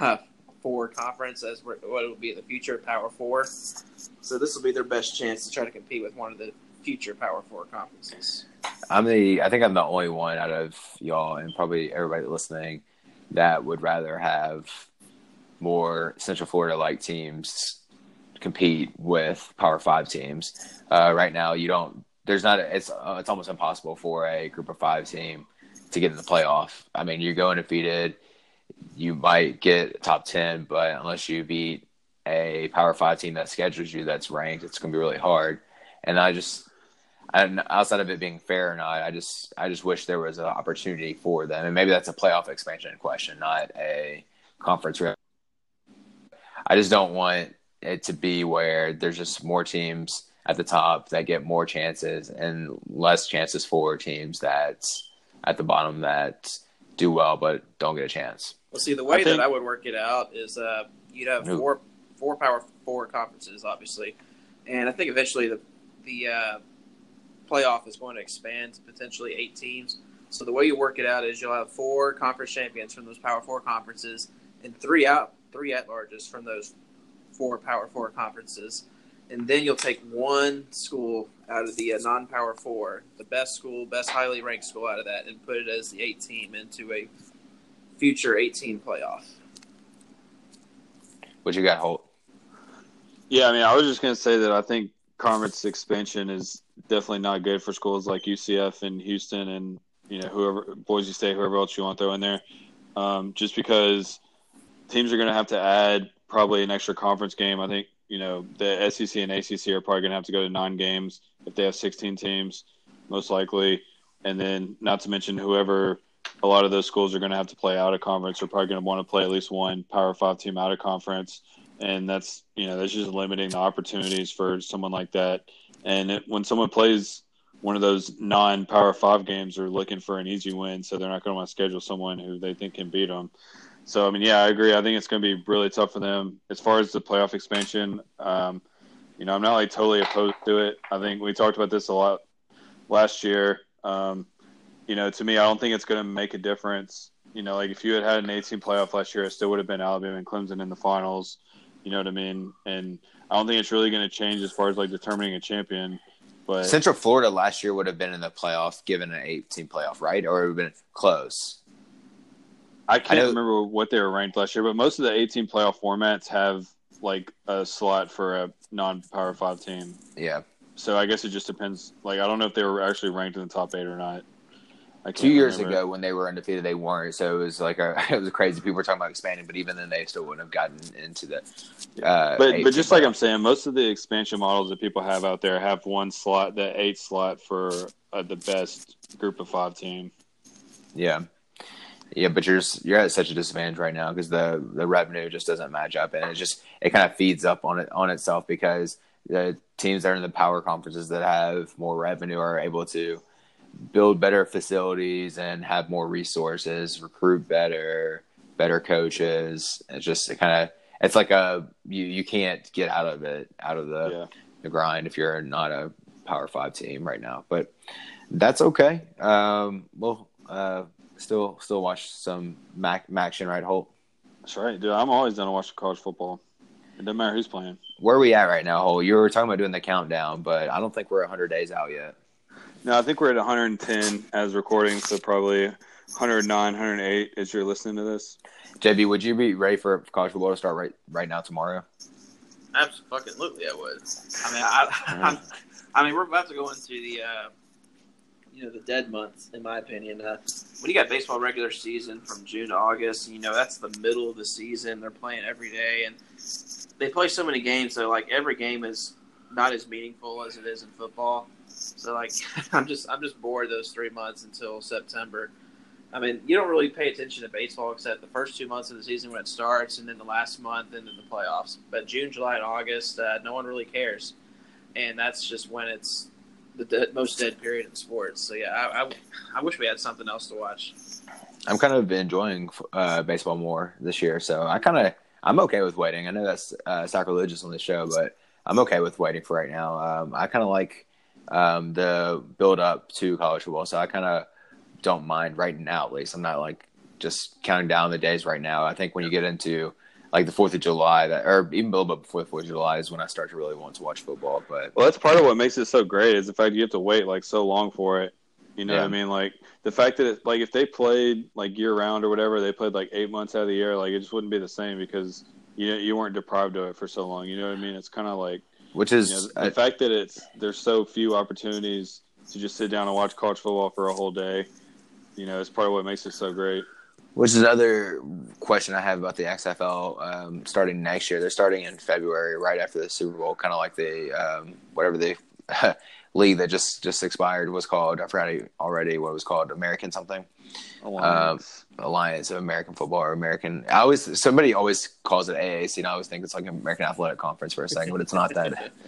four conference, as what it will be in the future, Power Four. So this will be their best chance to try to compete with one of the future Power Four conferences. I'm the. I think I'm the only one out of y'all and probably everybody listening that would rather have more Central Florida like teams compete with Power Five teams. Uh, right now, you don't. There's not. A, it's uh, it's almost impossible for a Group of Five team to get in the playoff. I mean, you're going undefeated. You might get top ten, but unless you beat a Power Five team that schedules you, that's ranked, it's going to be really hard. And I just and outside of it being fair or not, I just I just wish there was an opportunity for them, and maybe that's a playoff expansion question, not a conference. Re- I just don't want it to be where there's just more teams at the top that get more chances and less chances for teams that at the bottom that do well but don't get a chance. Well, see, the way I think- that I would work it out is uh, you'd have Who? four four Power Four conferences, obviously, and I think eventually the the uh, playoff is going to expand to potentially eight teams. So the way you work it out is you'll have four conference champions from those Power Four conferences, and three out three at larges from those four Power Four conferences, and then you'll take one school out of the uh, non-Power Four, the best school, best highly ranked school out of that, and put it as the eight team into a future 18 playoff. What you got, Holt? Yeah, I mean, I was just going to say that I think conference expansion is definitely not good for schools like UCF and Houston and you know whoever Boise State, whoever else you want to throw in there, um, just because teams are going to have to add probably an extra conference game. I think you know the SEC and ACC are probably going to have to go to nine games if they have 16 teams, most likely, and then not to mention whoever. A lot of those schools are going to have to play out of conference. They're probably going to want to play at least one Power Five team out of conference and that's you know that's just limiting the opportunities for someone like that. And it, when someone plays one of those non-power five games, they're looking for an easy win, so they're not going to want to schedule someone who they think can beat them. So I mean, yeah, I agree. I think it's going to be really tough for them as far as the playoff expansion. Um, you know, I'm not like totally opposed to it. I think we talked about this a lot last year. Um, you know, to me, I don't think it's going to make a difference. You know, like if you had had an 18 playoff last year, it still would have been Alabama and Clemson in the finals. You know what I mean? And I don't think it's really going to change as far as like determining a champion. But Central Florida last year would have been in the playoff given an 18 playoff, right? Or it would have been close. I can't know- remember what they were ranked last year. But most of the 18 playoff formats have like a slot for a non-power five team. Yeah. So I guess it just depends. Like I don't know if they were actually ranked in the top eight or not. I can't Two years remember. ago when they were undefeated, they weren't. So it was like a, it was crazy. People were talking about expanding, but even then, they still wouldn't have gotten into the. Uh, But but just like. I'm saying, most of the expansion models that people have out there have one slot, the eight slot for uh, the best group of five team. Yeah. Yeah, but you're just, you're at such a disadvantage right now because the the revenue just doesn't match up, and it just it kind of feeds up on it on itself because the teams that are in the power conferences that have more revenue are able to build better facilities and have more resources, recruit better, better coaches. It's just it kind of it's like a you you can't get out of it out of the Yeah. the grind if you're not a power five team right now. But that's okay. Um, we'll uh, still still watch some MAC action right Holt. That's right, dude. I'm always down to watch college football. It doesn't matter who's playing. Where are we at right now, Holt? You were talking about doing the countdown, but I don't think we're 100 days out yet. No, I think we're at 110 as recording, so probably 109, 108 as you're listening to this. JB, would you be ready for college football to start right right now tomorrow? Absolutely, I would. I mean, I, I'm, I mean, we're about to go into the, uh, you know, the dead months, in my opinion. Uh, when you got baseball regular season from June to August, you know, that's the middle of the season. They're playing every day, and they play so many games. So, like, every game is not as meaningful as it is in football. So, like, I'm just, I'm just bored those three months until September. I mean, you don't really pay attention to baseball except the first two months of the season when it starts, and then the last month, and then the playoffs. But June, July, and August, uh, no one really cares, and that's just when it's the dead, most dead period in sports. So yeah, I, I, I wish we had something else to watch. I'm kind of enjoying uh, baseball more this year, so I kind of I'm okay with waiting. I know that's uh, sacrilegious on the show, but I'm okay with waiting for right now. Um, I kind of like um, the build up to college football, so I kind of don't mind right now. At least I'm not like just counting down the days right now. I think when you get into like the Fourth of July, that or even a little bit before the Fourth of July is when I start to really want to watch football. But Well, that's part of what makes it so great is the fact you have to wait like so long for it. You know Yeah. what I mean? Like the fact that it, like if they played like year round or whatever, they played like eight months out of the year, like it just wouldn't be the same because you you weren't deprived of it for so long. You know what I mean? It's kind of like which you is know, the fact that it's there's so few opportunities to just sit down and watch college football for a whole day. You know, it's part of what makes it so great. Which is another question I have about the XFL um, starting next year. They're starting in February, right after the Super Bowl, kind of like the um, whatever the league that just just expired was called. I forgot already what it was called. American something Alliance. Alliance of American Football or American. I always somebody always calls it AAC, and I always think it's like American Athletic Conference for a second, but it's not that.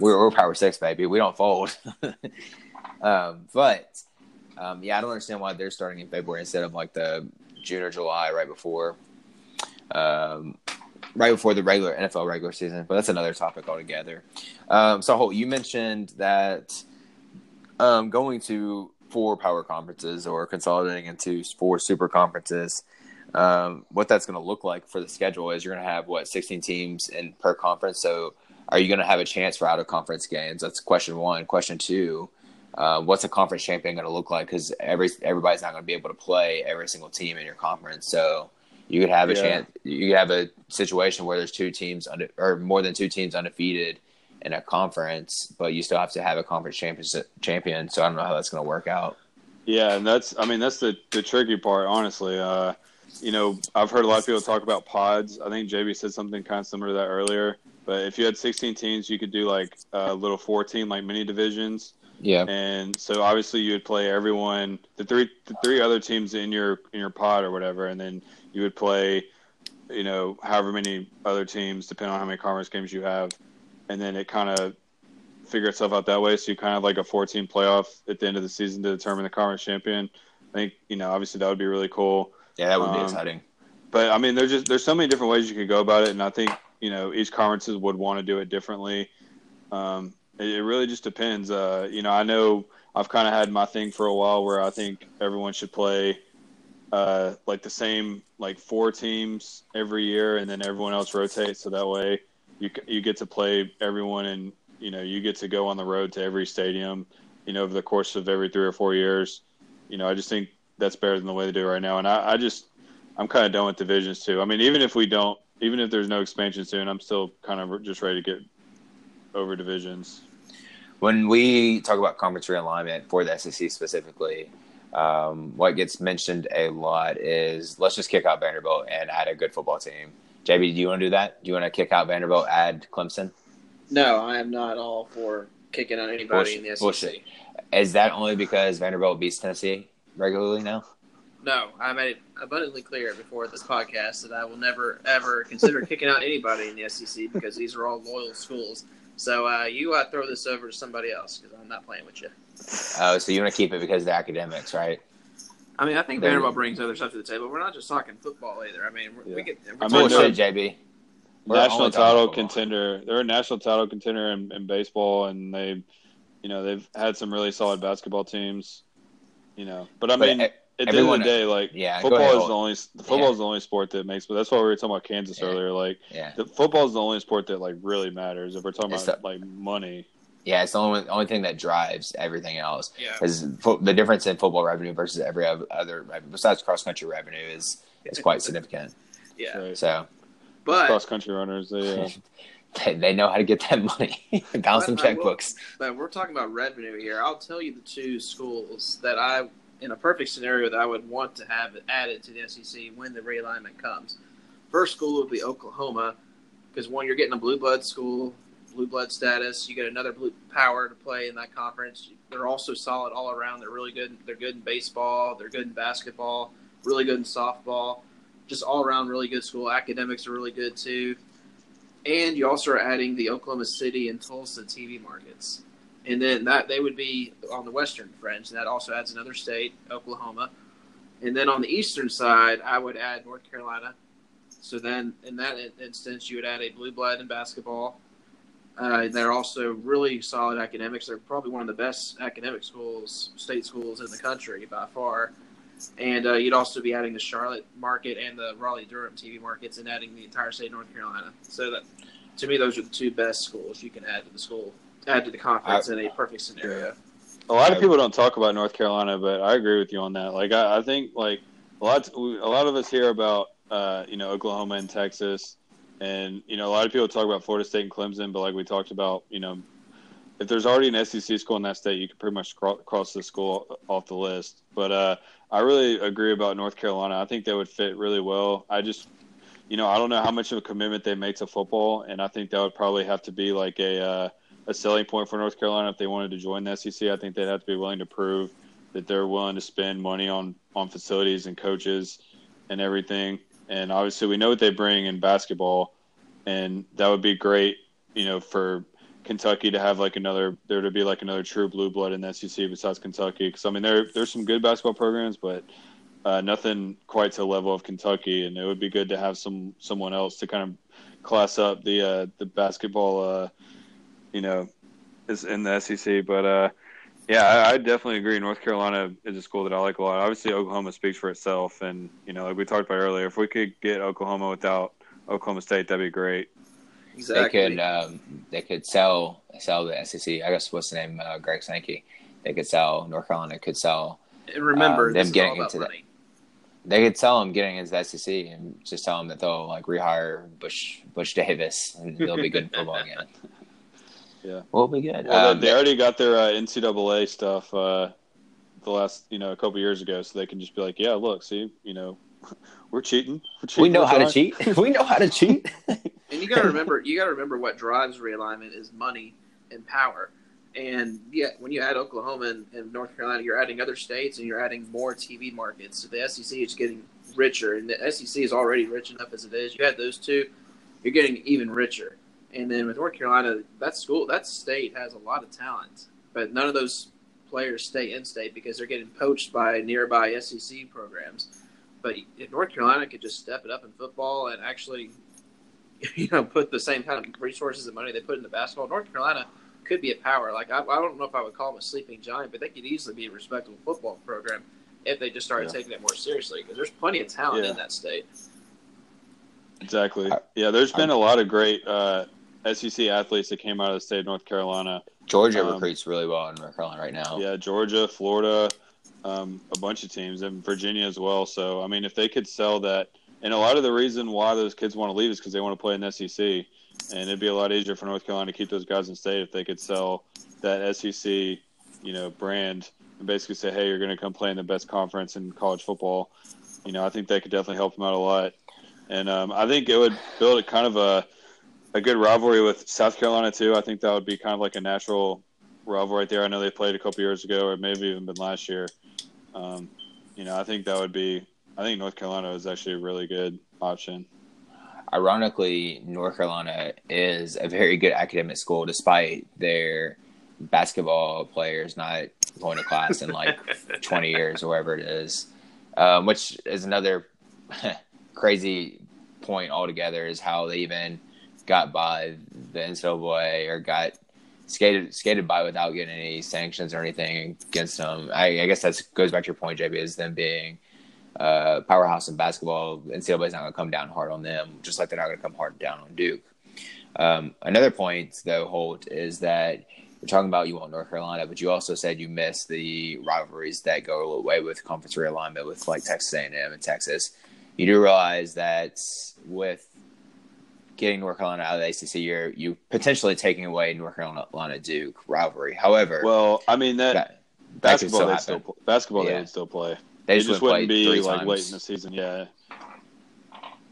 We're, we're Power Six, baby. We don't fold. um, but um, yeah, I don't understand why they're starting in February instead of like the June or July, right before, um, right before the regular NFL regular season. But that's another topic altogether. Um, so, Holt, you mentioned that um, going to four power conferences or consolidating into four super conferences. Um, what that's going to look like for the schedule is you're going to have what 16 teams in per conference. So, are you going to have a chance for out of conference games? That's question one. Question two uh, what's a conference champion going to look like? Because every everybody's not going to be able to play every single team in your conference. So you could have a Yeah. chance. You could have a situation where there's two teams unde- or more than two teams undefeated in a conference, but you still have to have a conference champion. Champion. So I don't know how that's going to work out. Yeah, and that's I mean that's the the tricky part, honestly. Uh, you know, I've heard a lot of people talk about pods. I think JB said something kind of similar to that earlier. But if you had 16 teams, you could do like a little four team, like mini divisions. Yeah. And so obviously you would play everyone, the three the three other teams in your in your pod or whatever, and then you would play, you know, however many other teams, depending on how many conference games you have, and then it kind of figure itself out that way. So you kind of like a four team playoff at the end of the season to determine the conference champion. I think you know obviously that would be really cool. Yeah, that would be Um, exciting. But I mean, there's just there's so many different ways you could go about it, and I think you know each conferences would want to do it differently. Um, it, it really just depends. Uh, you know, I know I've kind of had my thing for a while where I think everyone should play uh, like the same like four teams every year, and then everyone else rotates, so that way you you get to play everyone, and you know you get to go on the road to every stadium. You know, over the course of every three or four years. You know, I just think that's better than the way they do right now, and I, I just I'm kind of done with divisions too. I mean, even if we don't, even if there's no expansion soon, I'm still kind of just ready to get over divisions. When we talk about conference realignment for the SEC specifically, um, what gets mentioned a lot is let's just kick out Vanderbilt and add a good football team. JB, do you want to do that? Do you want to kick out Vanderbilt, add Clemson? No, I am not all for kicking out anybody in the SEC. Bullshit. Is that only because Vanderbilt beats Tennessee regularly now? No, I made it abundantly clear before this podcast that I will never ever consider kicking out anybody in the SEC because these are all loyal schools. So uh, you uh, throw this over to somebody else because I'm not playing with you. Oh, so you want to keep it because of the academics, right? I mean, I think There- Vanderbilt brings other stuff to the table. We're not just talking football either. I mean, we're, we get. We're I mean, talking Bullshit, JB. We're national title contender. They're a national title contender in, in baseball, and they, you know, they've had some really solid basketball teams. You know, but I But mean, e- at the end of the day, like yeah, football ahead, is Holt. the only football Yeah. is the only sport that makes. But that's why we were talking about Kansas Yeah. earlier. Like Yeah, the football is the only sport that like really matters. If we're talking It's about like money, yeah. It's the only only thing that drives everything else. Yeah. Is fo- the difference in football revenue versus every other revenue besides cross country revenue is is quite significant. Yeah, right? So but cross country runners, they, uh, they, they know how to get that money, bounce them But I will- checkbooks. but we're talking about revenue here. I'll tell you the two schools that I, in a perfect scenario, that I would want to have added to the SEC when the realignment comes. First school would be Oklahoma, because one, you're getting a blue blood school, blue blood status. You get another blue power to play in that conference. They're also solid all around. They're really good. They're good in baseball. They're good in basketball. Really good in softball. Just all around really good school. Academics are really good too. And you also are adding the Oklahoma City and Tulsa TV markets. And then that they would be on the western fringe. And that also adds another state, Oklahoma. And then on the eastern side, I would add North Carolina. So then, in that instance, you would add a blue blood in basketball. Uh, they're also really solid academics. They're probably one of the best academic schools, state schools in the country by far. And uh, you'd also be adding the Charlotte market and the Raleigh Durham TV markets, and adding the entire state of North Carolina. So that, to me, those are the two best schools you can add to the school, add to the conference in a perfect scenario. A lot of people don't talk about North Carolina, but I agree with you on that. Like, I, I think like a lot, a lot of us hear about uh, you know Oklahoma and Texas, and you know a lot of people talk about Florida State and Clemson, but like we talked about, you know, if there's already an SEC school in that state, you can pretty much cross the school off the list. But uh, I really agree about North Carolina. I think they would fit really well. I just, you know, I don't know how much of a commitment they make to football, and I think that would probably have to be like a uh, a selling point for North Carolina if they wanted to join the SEC. I think they'd have to be willing to prove that they're willing to spend money on on facilities and coaches and everything. And obviously, we know what they bring in basketball, and that would be great, you know, for Kentucky to have like another there to be like another true blue blood in the SEC besides Kentucky. Because I mean, there there's some good basketball programs, but uh, nothing quite to the level of Kentucky. And it would be good to have some someone else to kind of class up the uh, the basketball, uh, you know, is in the SEC. But uh, yeah, I, I definitely agree. North Carolina is a school that I like a lot. Obviously, Oklahoma speaks for itself, and you know, like we talked about earlier, if we could get Oklahoma without Oklahoma State, that'd be great. Exactly. They could um, they could sell sell the SEC. I guess what's the name? Uh, Greg Sankey. They could sell North Carolina. Could sell. and remember, um, this them is getting all about into that. They could sell them getting into the SEC and just tell them that they'll like rehire Butch Butch Davis and they'll be good in football again. Yeah. we'll be good. Well, Um, they already got their uh, NCAA stuff uh, the last, you know, a couple years ago, so they can just be like, "Yeah, look, see, you know, we're cheating. We're cheating we know we're how to cheat. we know how to cheat. And you got to remember, you got to remember what drives realignment is money and power. And yeah, when you add Oklahoma and, and North Carolina, you're adding other states and you're adding more TV markets. So the SEC is getting richer, and the SEC is already rich enough as it is. You add those two, you're getting even richer. And then with North Carolina, that school, that state has a lot of talent, but none of those players stay in state because they're getting poached by nearby SEC programs. But if North Carolina could just step it up in football and actually you know, put the same kind of resources and money they put into basketball. North Carolina could be a power. Like I, I don't know if I would call them a sleeping giant, but they could easily be a respectable football program if they just started Yeah. taking it more seriously. Because there's plenty of talent Yeah. in that state. Exactly. Yeah, there's been a lot of great uh, SEC athletes that came out of the state of North Carolina. Georgia Um, recruits really well in North Carolina right now. Yeah, Georgia, Florida, um, a bunch of teams, and Virginia as well. So, I mean, if they could sell that, and a lot of the reason why those kids want to leave is because they want to play in the SEC, and it'd be a lot easier for North Carolina to keep those guys in state if they could sell that SEC, you know, brand and basically say, hey, you're going to come play in the best conference in college football. You know, I think that could definitely help them out a lot, and um, I think it would build a kind of a a good rivalry with South Carolina too. I think that would be kind of like a natural rivalry right there. I know they played a couple years ago, or maybe even been last year. Um, you know, I think that would be. I think North Carolina is actually a really good option. Ironically, North Carolina is a very good academic school, despite their basketball players not going to class in like 20 years or whatever it is, um, which is another crazy point altogether. Is how they even got by the NCAA or got skated skated by without getting any sanctions or anything against them. I, I guess that goes back to your point, JB, is them being uh, powerhouse in basketball. NCAA is not going to come down hard on them, just like they're not going to come hard down on Duke. Um, another point, though, Holt, is that you're talking about you want North Carolina, but you also said you miss the rivalries that go away with conference realignment with like Texas A&M and Texas. You do realize that with getting North Carolina out of the ACC, you're you potentially taking away North Carolina Duke rivalry. However, well, I mean that, that basketball they still still basketball yeah. they would still play. They, they just, just wouldn't be like late in the season. Yeah,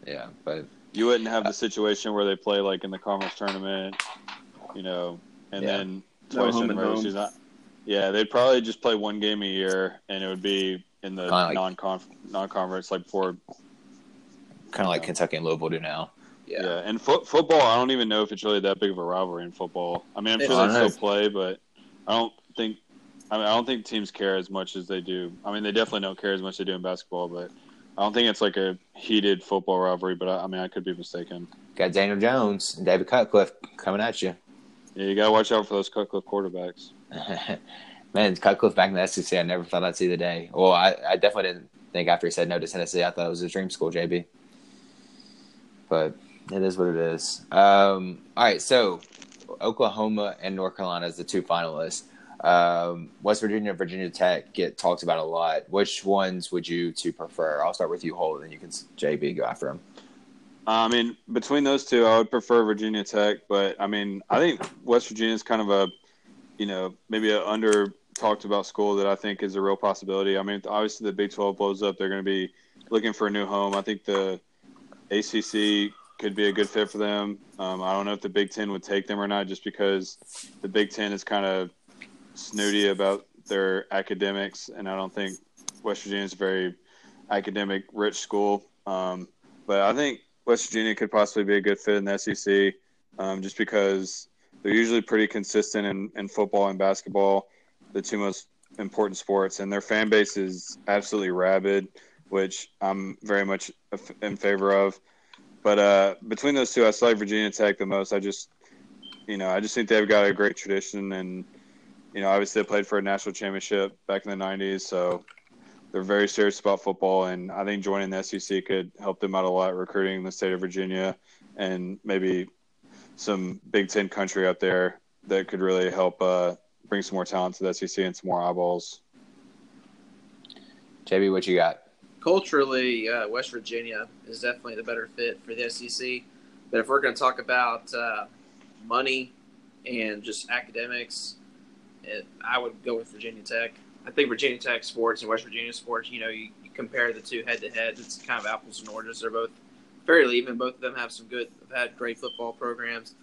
yeah, but you wouldn't have the situation where they play like in the conference tournament, you know, and yeah. then twice no in the regular season. Yeah, they'd probably just play one game a year, and it would be in the like, non non conference like before. Kind of like know. Kentucky and Louisville do now. Yeah, yeah. and fo- football, I don't even know if it's really that big of a rivalry in football. I mean, I'm sure they still play, but I don't think. I mean, I don't think teams care as much as they do. I mean, they definitely don't care as much as they do in basketball, but I don't think it's like a heated football rivalry. But I, I mean, I could be mistaken. Got Daniel Jones and David Cutcliffe coming at you. Yeah, you gotta watch out for those Cutcliffe quarterbacks. Man, Cutcliffe back in the SEC, I never thought I'd see the day. Well, I, I definitely didn't think after he said no to Tennessee, I thought it was a dream school, JB. But it is what it is. Um, all right, so Oklahoma and North Carolina is the two finalists. Um, West Virginia and Virginia Tech get talked about a lot. Which ones would you two prefer? I'll start with you, Holt, and you can JB go after them. I mean, between those two, I would prefer Virginia Tech, but I mean, I think West Virginia is kind of a, you know, maybe an under talked about school that I think is a real possibility. I mean, obviously the Big 12 blows up, they're going to be looking for a new home. I think the ACC could be a good fit for them. Um, I don't know if the Big Ten would take them or not, just because the Big Ten is kind of snooty about their academics, and I don't think West Virginia is a very academic rich school. Um, but I think West Virginia could possibly be a good fit in the SEC, um, just because they're usually pretty consistent in, in football and basketball, the two most important sports, and their fan base is absolutely rabid, which I'm very much in favor of. But uh, between those two, I like Virginia Tech the most. I just, you know, I just think they've got a great tradition, and you know, obviously they played for a national championship back in the '90s, so they're very serious about football. And I think joining the SEC could help them out a lot, recruiting the state of Virginia, and maybe some Big Ten country out there that could really help uh, bring some more talent to the SEC and some more eyeballs. JB, what you got? Culturally, uh, West Virginia is definitely the better fit for the SEC. But if we're going to talk about uh, money and just academics, it, I would go with Virginia Tech. I think Virginia Tech sports and West Virginia sports, you know, you, you compare the two head to head, it's kind of apples and oranges. They're both fairly even. Both of them have some good, have had great football programs.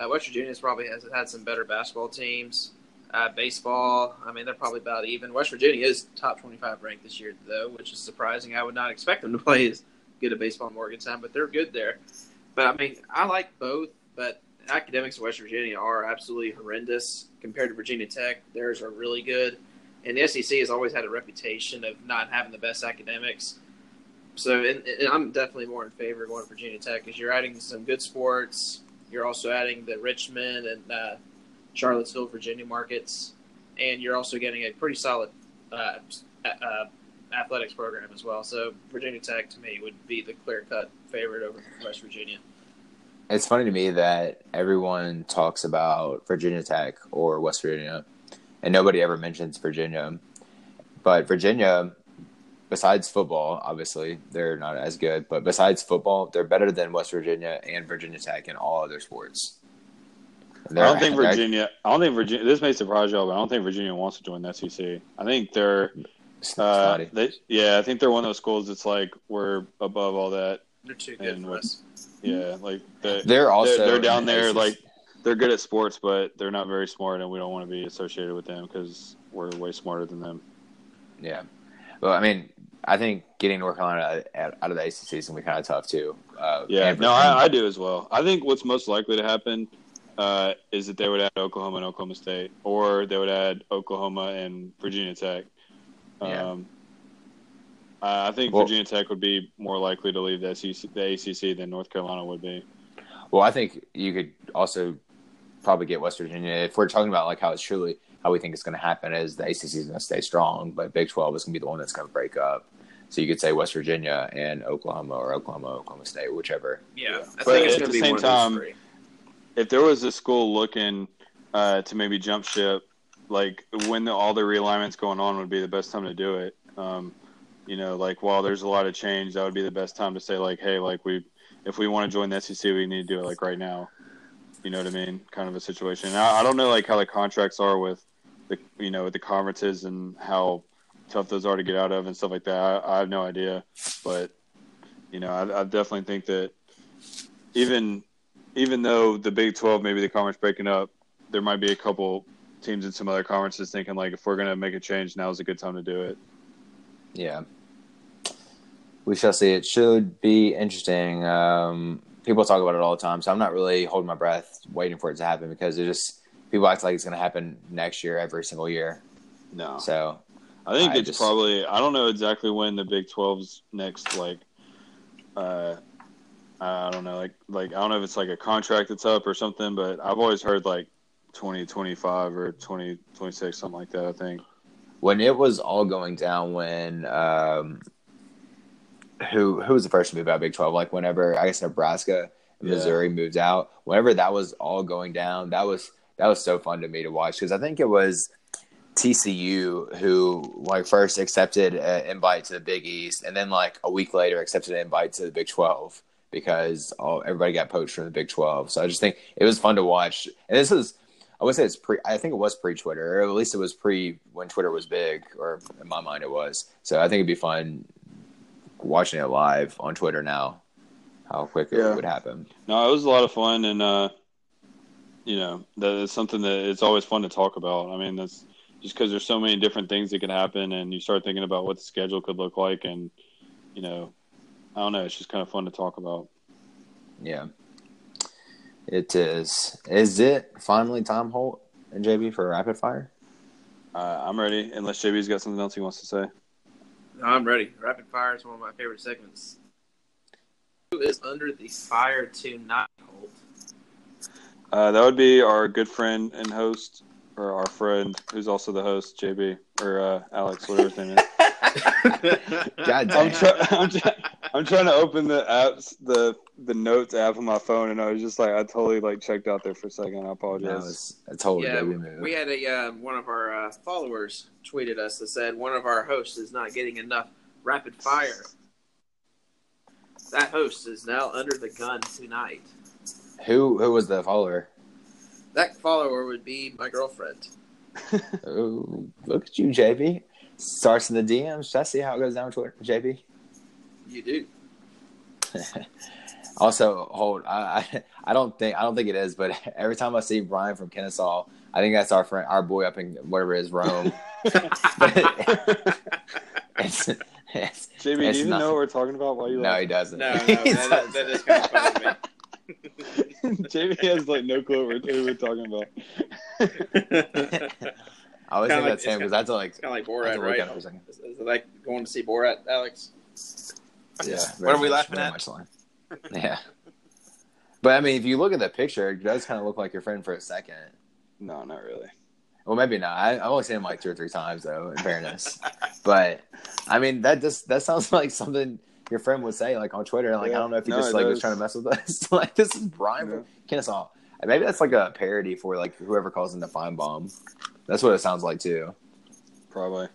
Uh, West Virginia's probably has had some better basketball teams. Uh, baseball, I mean, they're probably about even. West Virginia is top 25 ranked this year, though, which is surprising. I would not expect them to play as good a baseball in Morgantown, but they're good there. But I mean, I like both, but academics in West Virginia are absolutely horrendous compared to Virginia Tech. Theirs are really good, and the SEC has always had a reputation of not having the best academics. So, and, and I'm definitely more in favor of going to Virginia Tech because you're adding some good sports. You're also adding the Richmond and uh, Charlottesville, Virginia markets, and you're also getting a pretty solid uh, uh, athletics program as well. So Virginia Tech to me would be the clear cut favorite over West Virginia. It's funny to me that everyone talks about Virginia Tech or West Virginia, and nobody ever mentions Virginia. But Virginia, besides football, obviously they're not as good, but besides football, they're better than West Virginia and Virginia Tech in all other sports. I don't think Virginia. I don't think Virginia. This may surprise y'all, but I don't think Virginia wants to join the SEC. I think they're. Uh, they, yeah, I think they're one of those schools that's like we're above all that. They're too good for us. Yeah, like the, they're also they're, they're down there like they're good at sports, but they're not very smart, and we don't want to be associated with them because we're way smarter than them. Yeah, well, I mean, I think getting North Carolina out out of the ACC is gonna be kind of tough too. Uh, Yeah, no, I, I do as well. I think what's most likely to happen uh, is that they would add Oklahoma and Oklahoma State, or they would add Oklahoma and Virginia Tech. Um, Yeah. I I think Well- Virginia Tech would be more likely to leave the, SEC, the ACC than North Carolina would be. Well, I think you could also probably get West Virginia if we're talking about like how it's truly how we think it's going to happen is the ACC is going to stay strong, but Big Twelve is going to be the one that's going to break up. So you could say West Virginia and Oklahoma or Oklahoma, Oklahoma State, whichever. Yeah, I But think it's at going to the be same one time- of those three. If there was a school looking uh, to maybe jump ship, like when the, all the realignments going on would be the best time to do it. Um, you know, like while there's a lot of change, that would be the best time to say like, hey, like we, if we want to join the SEC, we need to do it like right now. You know what I mean? Kind of a situation. I, I don't know like how the contracts are with the, you know, with the conferences and how tough those are to get out of and stuff like that. I, I have no idea, but you know, I, I definitely think that even even though the Big Twelve, maybe the conference breaking up, there might be a couple teams in some other conferences thinking like, if we're gonna make a change, now is a good time to do it. Yeah. We shall see. It should be interesting. Um, people talk about it all the time, so I'm not really holding my breath waiting for it to happen because it just people act like it's going to happen next year every single year. No, So I think I it's just- probably I don't know exactly when the Big 12's next like uh I don't know like like I don't know if it's like a contract that's up or something, but I've always heard like 2025 or 2026 something like that, I think. when it was all going down, when um, who who was the first to move out of Big Twelve? Like whenever I guess Nebraska, Yeah. Missouri moved out. Whenever that was all going down, that was that was so fun to me to watch because I think it was TCU who like first accepted an invite to the Big East, and then like a week later accepted an invite to the Big Twelve because all everybody got poached from the Big Twelve. So I just think it was fun to watch, and this is. I would say it's pre. I think it was pre Twitter, or at least it was pre when Twitter was big, or in my mind it was. So I think it'd be fun watching it live on Twitter now. How quick Yeah. it would happen. No, it was a lot of fun, and uh, you know that is something that it's always fun to talk about. I mean, that's just because there's so many different things that could happen, and you start thinking about what the schedule could look like, and you know, I don't know, it's just kind of fun to talk about. Yeah, it is. Is it finally Tom Holt and JB for rapid fire? Uh, I'm ready, unless JB's got something else he wants to say. I'm ready. Rapid fire is one of my favorite segments. Who is under the fire tonight, Holt? Uh, that would be our good friend and host, or our friend who's also the host, JB or uh, Alex, whatever his name is. God I'm, try- I'm, try- I'm trying to open the apps, the the notes app on my phone, and I was just like, I totally like checked out there for a second. I That apologize. was a total yeah, JB move. we had a uh, one of our uh, followers tweeted us that said one of our hosts is not getting enough rapid fire. That host is now under the gun tonight. Who who was the follower? That follower would be my girlfriend. Ooh, look at you, JB. Starts in the DMs. I see how it goes down with Twitter, JB. You do. Also, Holt. I, I I don't think I don't think it is, but every time I see Brian from Kennesaw, I think that's our friend, our boy up in whatever it is, Rome. it's, it's, JB, do you even nothing. know what we're talking about? While you no, he doesn't. No, no, He that, that is kind of funny to. JB has like no clue what we're, who we're talking about. I always Kinda think like- that's him because I had to like. Kind of like I Borat, to look right? at it for a second. Is, is it like going to see Borat, Alex? Yeah. What are we much- laughing at? like- Yeah. But I mean, if you look at the picture, it does kind of look like your friend for a second. No, not really. Well, maybe not. I, I've only seen him like two or three times, though. In fairness, but I mean that just that sounds like something your friend would say, like on Twitter. Like I don't know if he No, just it like was trying to mess with us. like this is Brian Yeah. from Kennesaw. Maybe that's like a parody for like whoever calls him the fine bomb. That's what it sounds like too. Probably.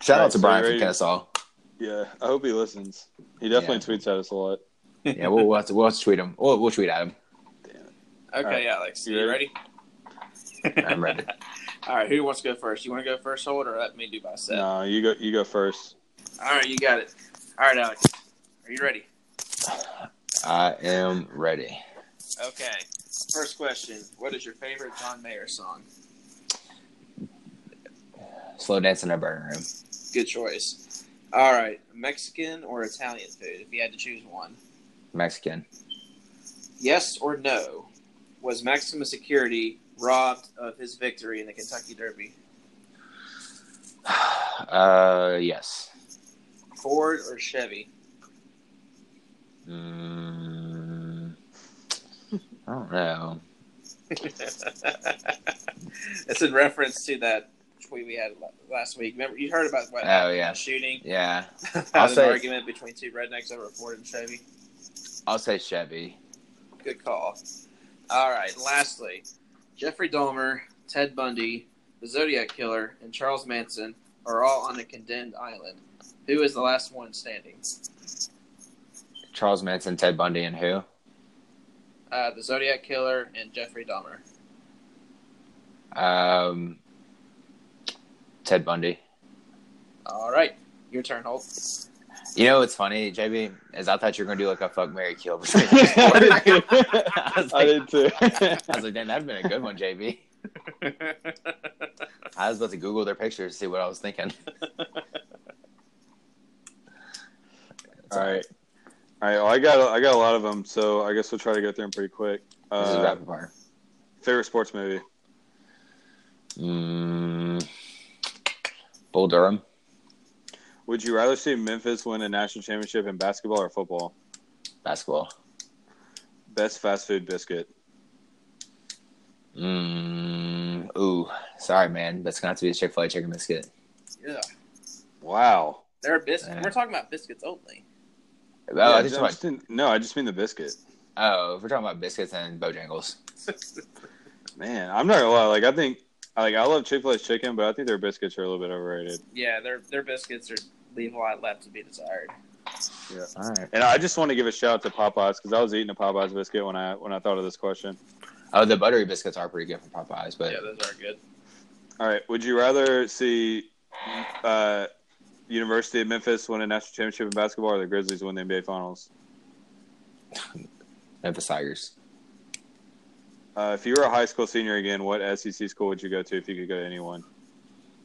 Shout Alright, out to so Brian you from ready? Kennesaw. Yeah, I hope he listens. He definitely tweets at us a lot. Yeah, we'll, we'll, have to, we'll have to tweet him. We'll, we'll tweet at him. Okay, Alright. Alex, You you ready? I'm ready. All right, who wants to go first? You want to go first, Holt, or let me do my set? No, you go. You go first. All right, you got it. All right, Alex, are you ready? I am ready. Okay. First question: What is your favorite John Mayer song? Slow dance in a burning room. Good choice. All right, Mexican or Italian food? If you had to choose one, Mexican. yes or no? Was Maximum Security robbed of his victory in the Kentucky Derby? Uh, yes. Ford or Chevy? Mm, I don't know. it's in reference to that tweet we had last week. Remember, you heard about what Oh, yeah. shooting? Yeah, I'll say- argument between two rednecks over a Ford and Chevy. I'll say Chevy. Good call. All right. Lastly, Jeffrey Dahmer, Ted Bundy, the Zodiac Killer, and Charles Manson are all on a condemned island. Who is the last one standing? Charles Manson, Ted Bundy, and who? Uh, the Zodiac Killer and Jeffrey Dahmer. Um, Ted Bundy. All right. Your turn, Holt. You know what's funny, JB, is I thought you were gonna do like a fuck Mary kill between. I did too. I was I like, did too. I was like, damn, that'd been a good one, JB. I was about to Google their pictures to see what I was thinking. All right. All right. Well, I got I got a lot of them, so I guess we'll try to get through them pretty quick. This is Uh, rapid fire. favorite sports movie? Mm, Bull Durham. Would you rather see Memphis win a national championship in basketball or football? Basketball. Best fast food biscuit. Mm, ooh, sorry, man. That's gonna have to be a Chick Fil A chicken biscuit. Yeah. Wow. They're biscuits. Yeah. We're talking about biscuits only. Oh, Yeah, I I just talking about, no, I just mean the biscuit. oh, if we're talking about biscuits and Bojangles. Man, I'm not gonna lie. Like I think, like I love Chick Fil A's chicken, but I think their biscuits are a little bit overrated. yeah, their their biscuits are leave a lot left to be desired. Yeah. All right. And I just want to give a shout out to Popeyes because I was eating a Popeyes biscuit when I when I thought of this question. Oh, the buttery biscuits are pretty good from Popeyes, but yeah, those are good. All right, would you rather see uh, University of Memphis win a national championship in basketball or the Grizzlies win the NBA Finals? Memphis Tigers. Uh, if you were a high school senior again, what SEC school would you go to if you could go to anyone?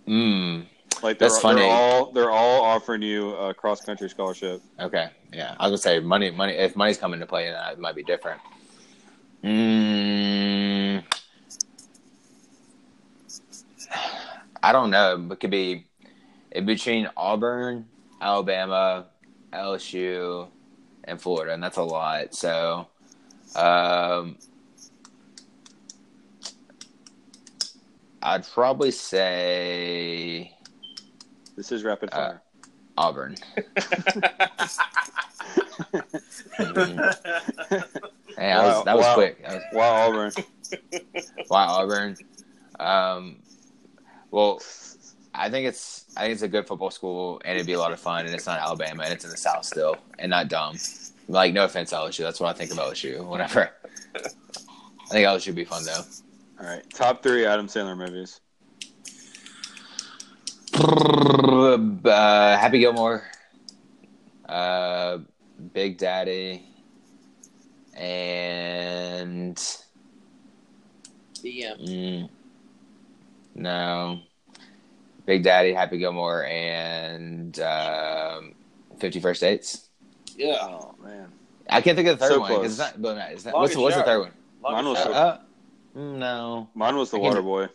Mm. Like they're, That's funny. they're all they're all offering you a cross country scholarship. Okay. Yeah. I was gonna say money. Money. If money's coming to play, then it might be different. Mm. I don't know. It could be in between Auburn, Alabama, LSU, and Florida, and that's a lot. So, um, I'd probably say This is rapid Uh, fire. Auburn. Hey, that was, that was wow. quick. That was, wow, Auburn. Why Auburn? Um, well, I think it's I think it's a good football school, and it'd be a lot of fun. And it's not Alabama, and it's in the South still, and not dumb. Like, no offense, LSU. That's what I think about LSU. Whatever. I think LSU would be fun though. All right, top three Adam Sandler movies. Uh, Happy Gilmore, uh, Big Daddy, and DM. Mm, no. Big Daddy, Happy Gilmore, and um, Fifty First Dates. Yeah. Oh man, I can't think of the third So one 'cause close. it's not. But no, it's not what's, what's the third one? Mine was Uh, so- uh, no. mine was the water boy. I can- Water Boy.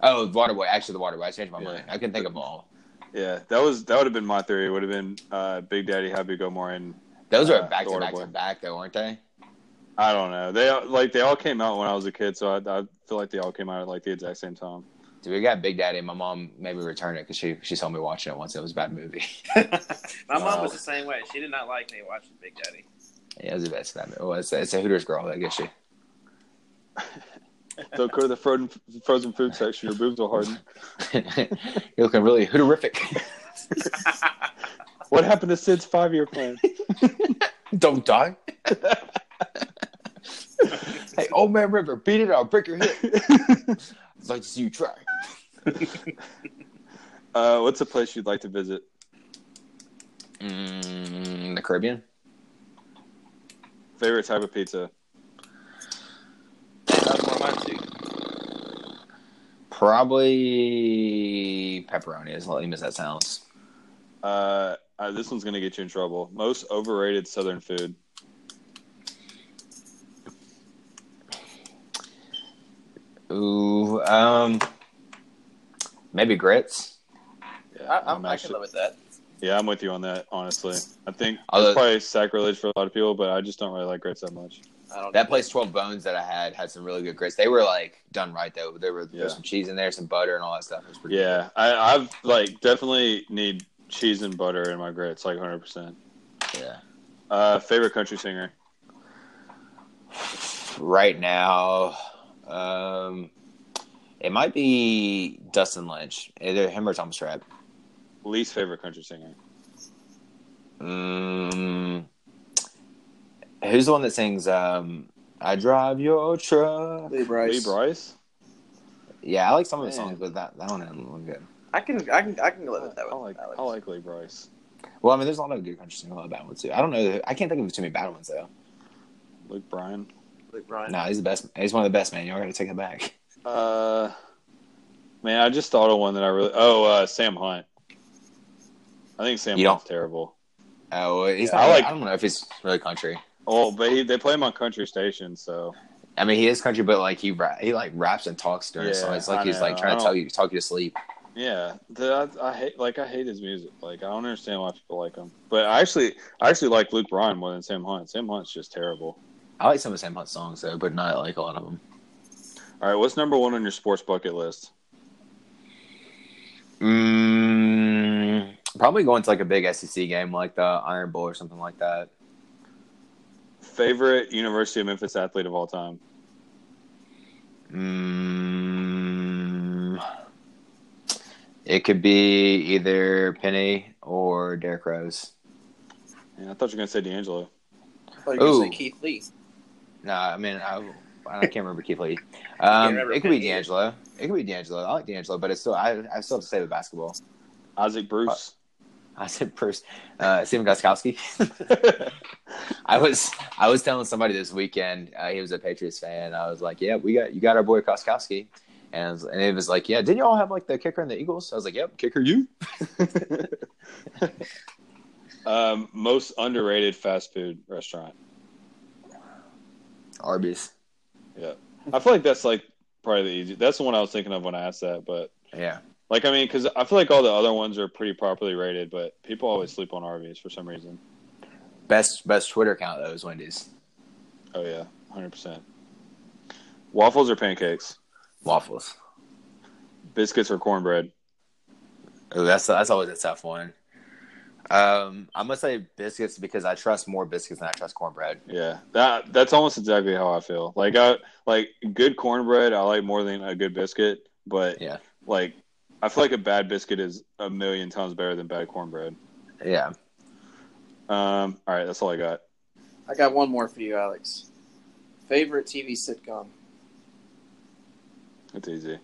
Oh, Waterboy. Actually, the Waterboy. I changed my Yeah. mind. I can think of all. Yeah, that was that would have been my theory. It would have been uh, Big Daddy, Happy Gilmore, and Those Uh, are back to back Waterboy. to back, though, weren't they? I don't know. They all- like they all came out when I was a kid, so I, I feel like they all came out at like the exact same time. Dude, we got Big Daddy, and my mom made me return it because she she saw me watching it once. It was a bad movie. My mom was the same way. She did not like me watching Big Daddy. yeah, it was the best. That movie. Well, it's, it's a Hooters girl. I guess she. Don't go to the frozen frozen food section. Your boobs will harden. You're looking really Hooterific. What happened to Sid's five year plan? Don't die. hey, old man River, beat it. I'll break your hip. I'd like to see you try. uh, what's a place you'd like to visit? Mm, the Caribbean. Favorite type of pizza? That's one of mine too. Probably pepperoni, as lame as that sounds. Uh, uh, this one's gonna get you in trouble. Most overrated Southern food. Ooh, um, maybe grits. Yeah, I, I'm, I can actually- live with that. yeah, I'm with you on that. Honestly, I think Although- it's probably sacrilege for a lot of people, but I just don't really like grits that much. I don't. That place, Twelve Bones, that I had had some really good grits. They were like done right though. There were Yeah. there's some cheese in there, some butter, and all that stuff. It was pretty. Yeah, I, I've like definitely need cheese and butter in my grits, like 100. percent yeah. Uh, favorite country singer? Right now, um, it might be Dustin Lynch, either him or Thomas Rhett. Least favorite country singer? Mm, who's the one that sings um, "I Drive Your Truck"? Lee Brice. Lee Brice. Yeah, I like some of the Man. songs, but that that one didn't look good. I can, I can, I can live with that. I One. like I like Lee Brice. Well, I mean, there's a lot of good country singers, a lot of bad ones too. I don't know. I can't think of too many bad ones though. Luke Bryan. Luke Bryan. No, he's the best. He's one of the best, man. Y'all got to take it back. Uh, man, I just thought of one that I really. Oh, uh, Sam Hunt. I think Sam You Hunt's terrible. Oh, he's Yeah, not. I I, like- I don't know if he's really country. Oh, but he, they play him on country stations, so I mean, he is country, but like he ra- he like raps and talks during Yeah, songs. It's like I he's know. like trying to tell you, talk you to sleep. yeah. The, I, I hate like I hate his music. Like I don't understand why people like him. But I actually I actually like Luke Bryan more than Sam Hunt. Sam Hunt's just terrible. I like some of Sam Hunt's songs though, but not like a lot of them. All right, what's number one on your sports bucket list? Mm, probably going to like a big SEC game like the Iron Bowl or something like that. Favorite University of Memphis athlete of all time? Mm, it could be either Penny or Derrick Rose. Yeah, I thought you were gonna say DeAngelo. I thought you were gonna say Keith Lee. No, I mean I, I can't remember Keith Lee. Um, remember it could be Penny either. DeAngelo. It could be DeAngelo. I like DeAngelo, but it's still I I still have to say with basketball. Isaac Bruce. I said first, uh, Stephen Gostkowski. I was I was telling somebody this weekend uh, he was a Patriots fan. I was like, yeah, we got you got our boy Gostkowski, and it was, and it was like, yeah, didn't you all have like the kicker in the Eagles? I was like, yep, kicker you. um, most underrated fast food restaurant. Arby's. Yeah, I feel like that's like probably the easy. That's the one I was thinking of when I asked that. But Yeah, like, I mean, because I feel like all the other ones are pretty properly rated, but people always sleep on Arby's for some reason. best best Twitter account though is Wendy's Oh yeah, hundred percent. Waffles or pancakes? waffles. Biscuits or cornbread? Oh, that's that's always a tough one. Um, I'm gonna say biscuits because I trust more biscuits than I trust cornbread. Yeah, that that's almost exactly how I feel. Like I like good cornbread. I like more than a good biscuit, but Yeah. like I feel like a bad biscuit is a million times better than bad cornbread. Yeah, Um, all right, that's all I got. I got one more for you, Alex. Favorite TV sitcom? It's easy.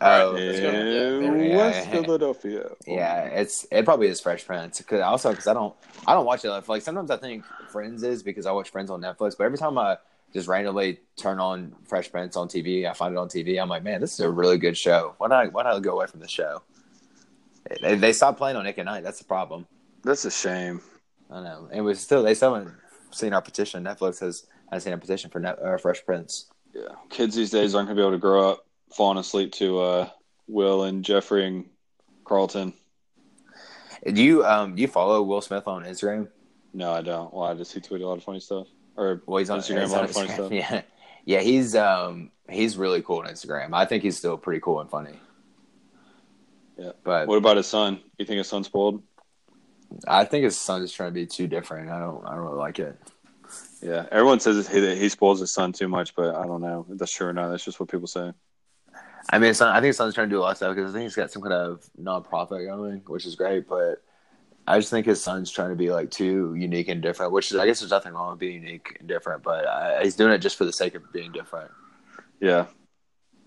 Oh, let's go. In Yeah. West Philadelphia. Yeah, it's it probably is Fresh Prince. Cause also because I don't I don't watch it. Like sometimes I think Friends is because I watch Friends on Netflix, but every time I just randomly turn on Fresh Prince on TV, I find it on TV. I'm like, man, this is a really good show. Why I why I go away from the show? They, they stopped playing on Nick at Nite. That's the problem. That's a shame. I know. And we still they still haven't seen our petition. Netflix has has seen a petition for Net, uh, Fresh Prince. Yeah, kids these days aren't gonna be able to grow up falling asleep to uh, Will and Geoffrey and Carlton. Do you um do you follow Will Smith on Instagram? No, I don't. Well, I just he tweeted a lot of funny stuff. Or Well, he's on Instagram, he's on of funny stuff. Yeah, yeah. He's um he's really cool on Instagram. I think he's still pretty cool and funny. Yeah. but What about his son? You think his son's spoiled? I think his son is trying to be too different. I don't I don't really like it. Yeah, everyone says he, he spoils his son too much, but I don't know if that's true or not. That's just what people say. I mean, I think his son's trying to do a lot of stuff because I think he's got some kind of nonprofit going, which is great. But I just think his son's trying to be like too unique and different, which is I guess there's nothing wrong with being unique and different, but uh, he's doing it just for the sake of being different. Yeah,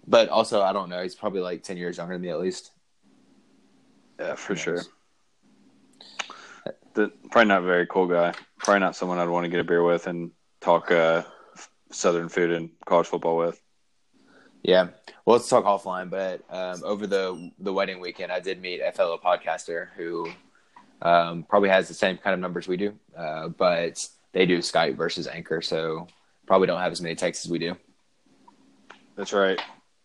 But also, I don't know. He's probably like ten years younger than me at least. yeah, for sure. The, probably not a very cool guy. Probably not someone I'd want to get a beer with and talk uh, Southern food and college football with. Yeah. Well, let's talk offline. But um, over the the wedding weekend, I did meet a fellow podcaster who Um, probably has the same kind of numbers we do, uh, but they do Skype versus Anchor, so probably don't have as many texts as we do. That's right.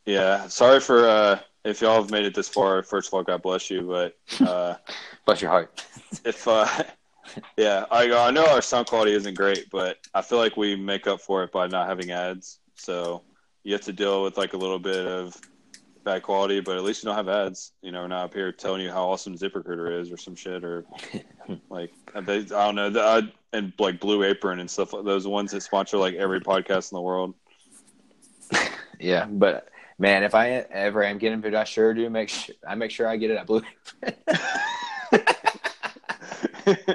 Yeah. Sorry for uh, if y'all have made it this far. First of all, God bless you. But uh, Bless your heart. if uh, yeah, I I know our sound quality isn't great, but I feel like we make up for it by not having ads. So you have to deal with like a little bit of bad quality, but at least you don't have ads. You know, we're not up here telling you how awesome ZipRecruiter is or some shit or like they, I don't know. The, I, and like Blue Apron and stuff those ones that sponsor like every podcast in the world. Yeah, but man, if I ever am getting food, I sure do make sure I make sure I get it at Blue. Apron.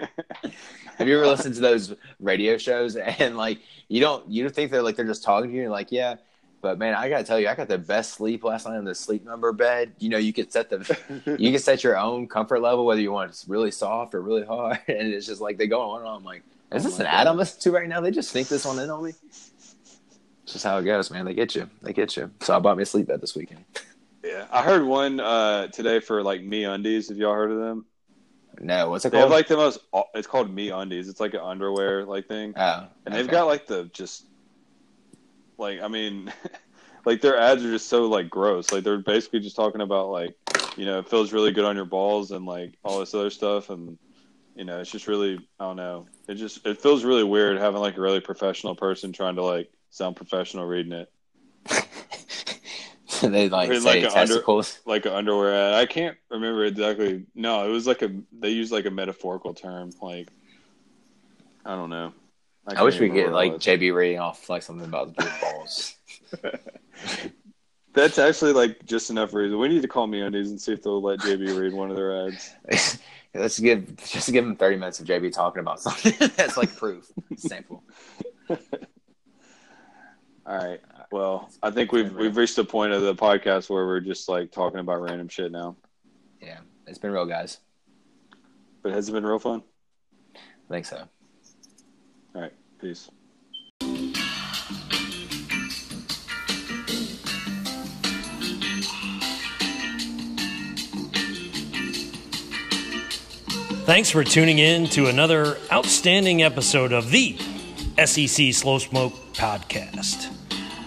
Have you ever listened to those radio shows and like you don't you don't think they're like they're just talking to you and like yeah, but man, I gotta tell you, I got the best sleep last night on the sleep number bed. You know, you could set the you can set your own comfort level whether you want it really soft or really hard, and it's just like they go on and on. I'm like, is Oh this an ad I'm listening to right now? They just sneak this one in on me. It's just how it goes, man. They get you. They get you. So I bought me a sleep bed this weekend. yeah, I heard one uh, today for like MeUndies. Have y'all heard of them? No, what's it called? They have like the most. It's called MeUndies. It's like an underwear like thing, oh, and they've got like the just like I mean, like their ads are just so like gross. Like they're basically just talking about like you know it feels really good on your balls and like all this other stuff, and you know it's just really I don't know. It just it feels really weird having like a really professional person trying to like sound professional reading it. they like Or say like a under- testicles. like an underwear ad. I can't remember exactly. No, it was like a they used like a metaphorical term. Like I don't know. I, can't wish we could get like. JB reading off like something about the balls. That's actually like just enough reason. We need to call MeUndies and see if they'll let JB read one of their ads. Let's give just give him thirty minutes of JB talking about something. That's like proof sample. All right. Well, I think we've we've reached the point of the podcast where we're just like talking about random shit now. Yeah, it's been real, guys. But has it been real fun? I think so. All right. Peace. Thanks for tuning in to another outstanding episode of the SEC Slow Smoke Podcast.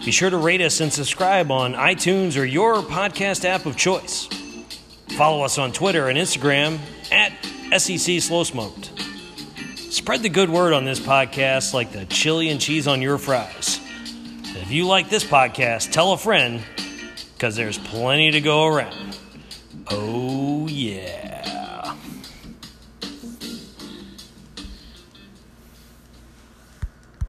Be sure to rate us and subscribe on iTunes or your podcast app of choice. Follow us on Twitter and Instagram at SEC Slow Smoked. Spread the good word on this podcast like the chili and cheese on your fries. If you like this podcast, tell a friend because there's plenty to go around. Oh, yeah.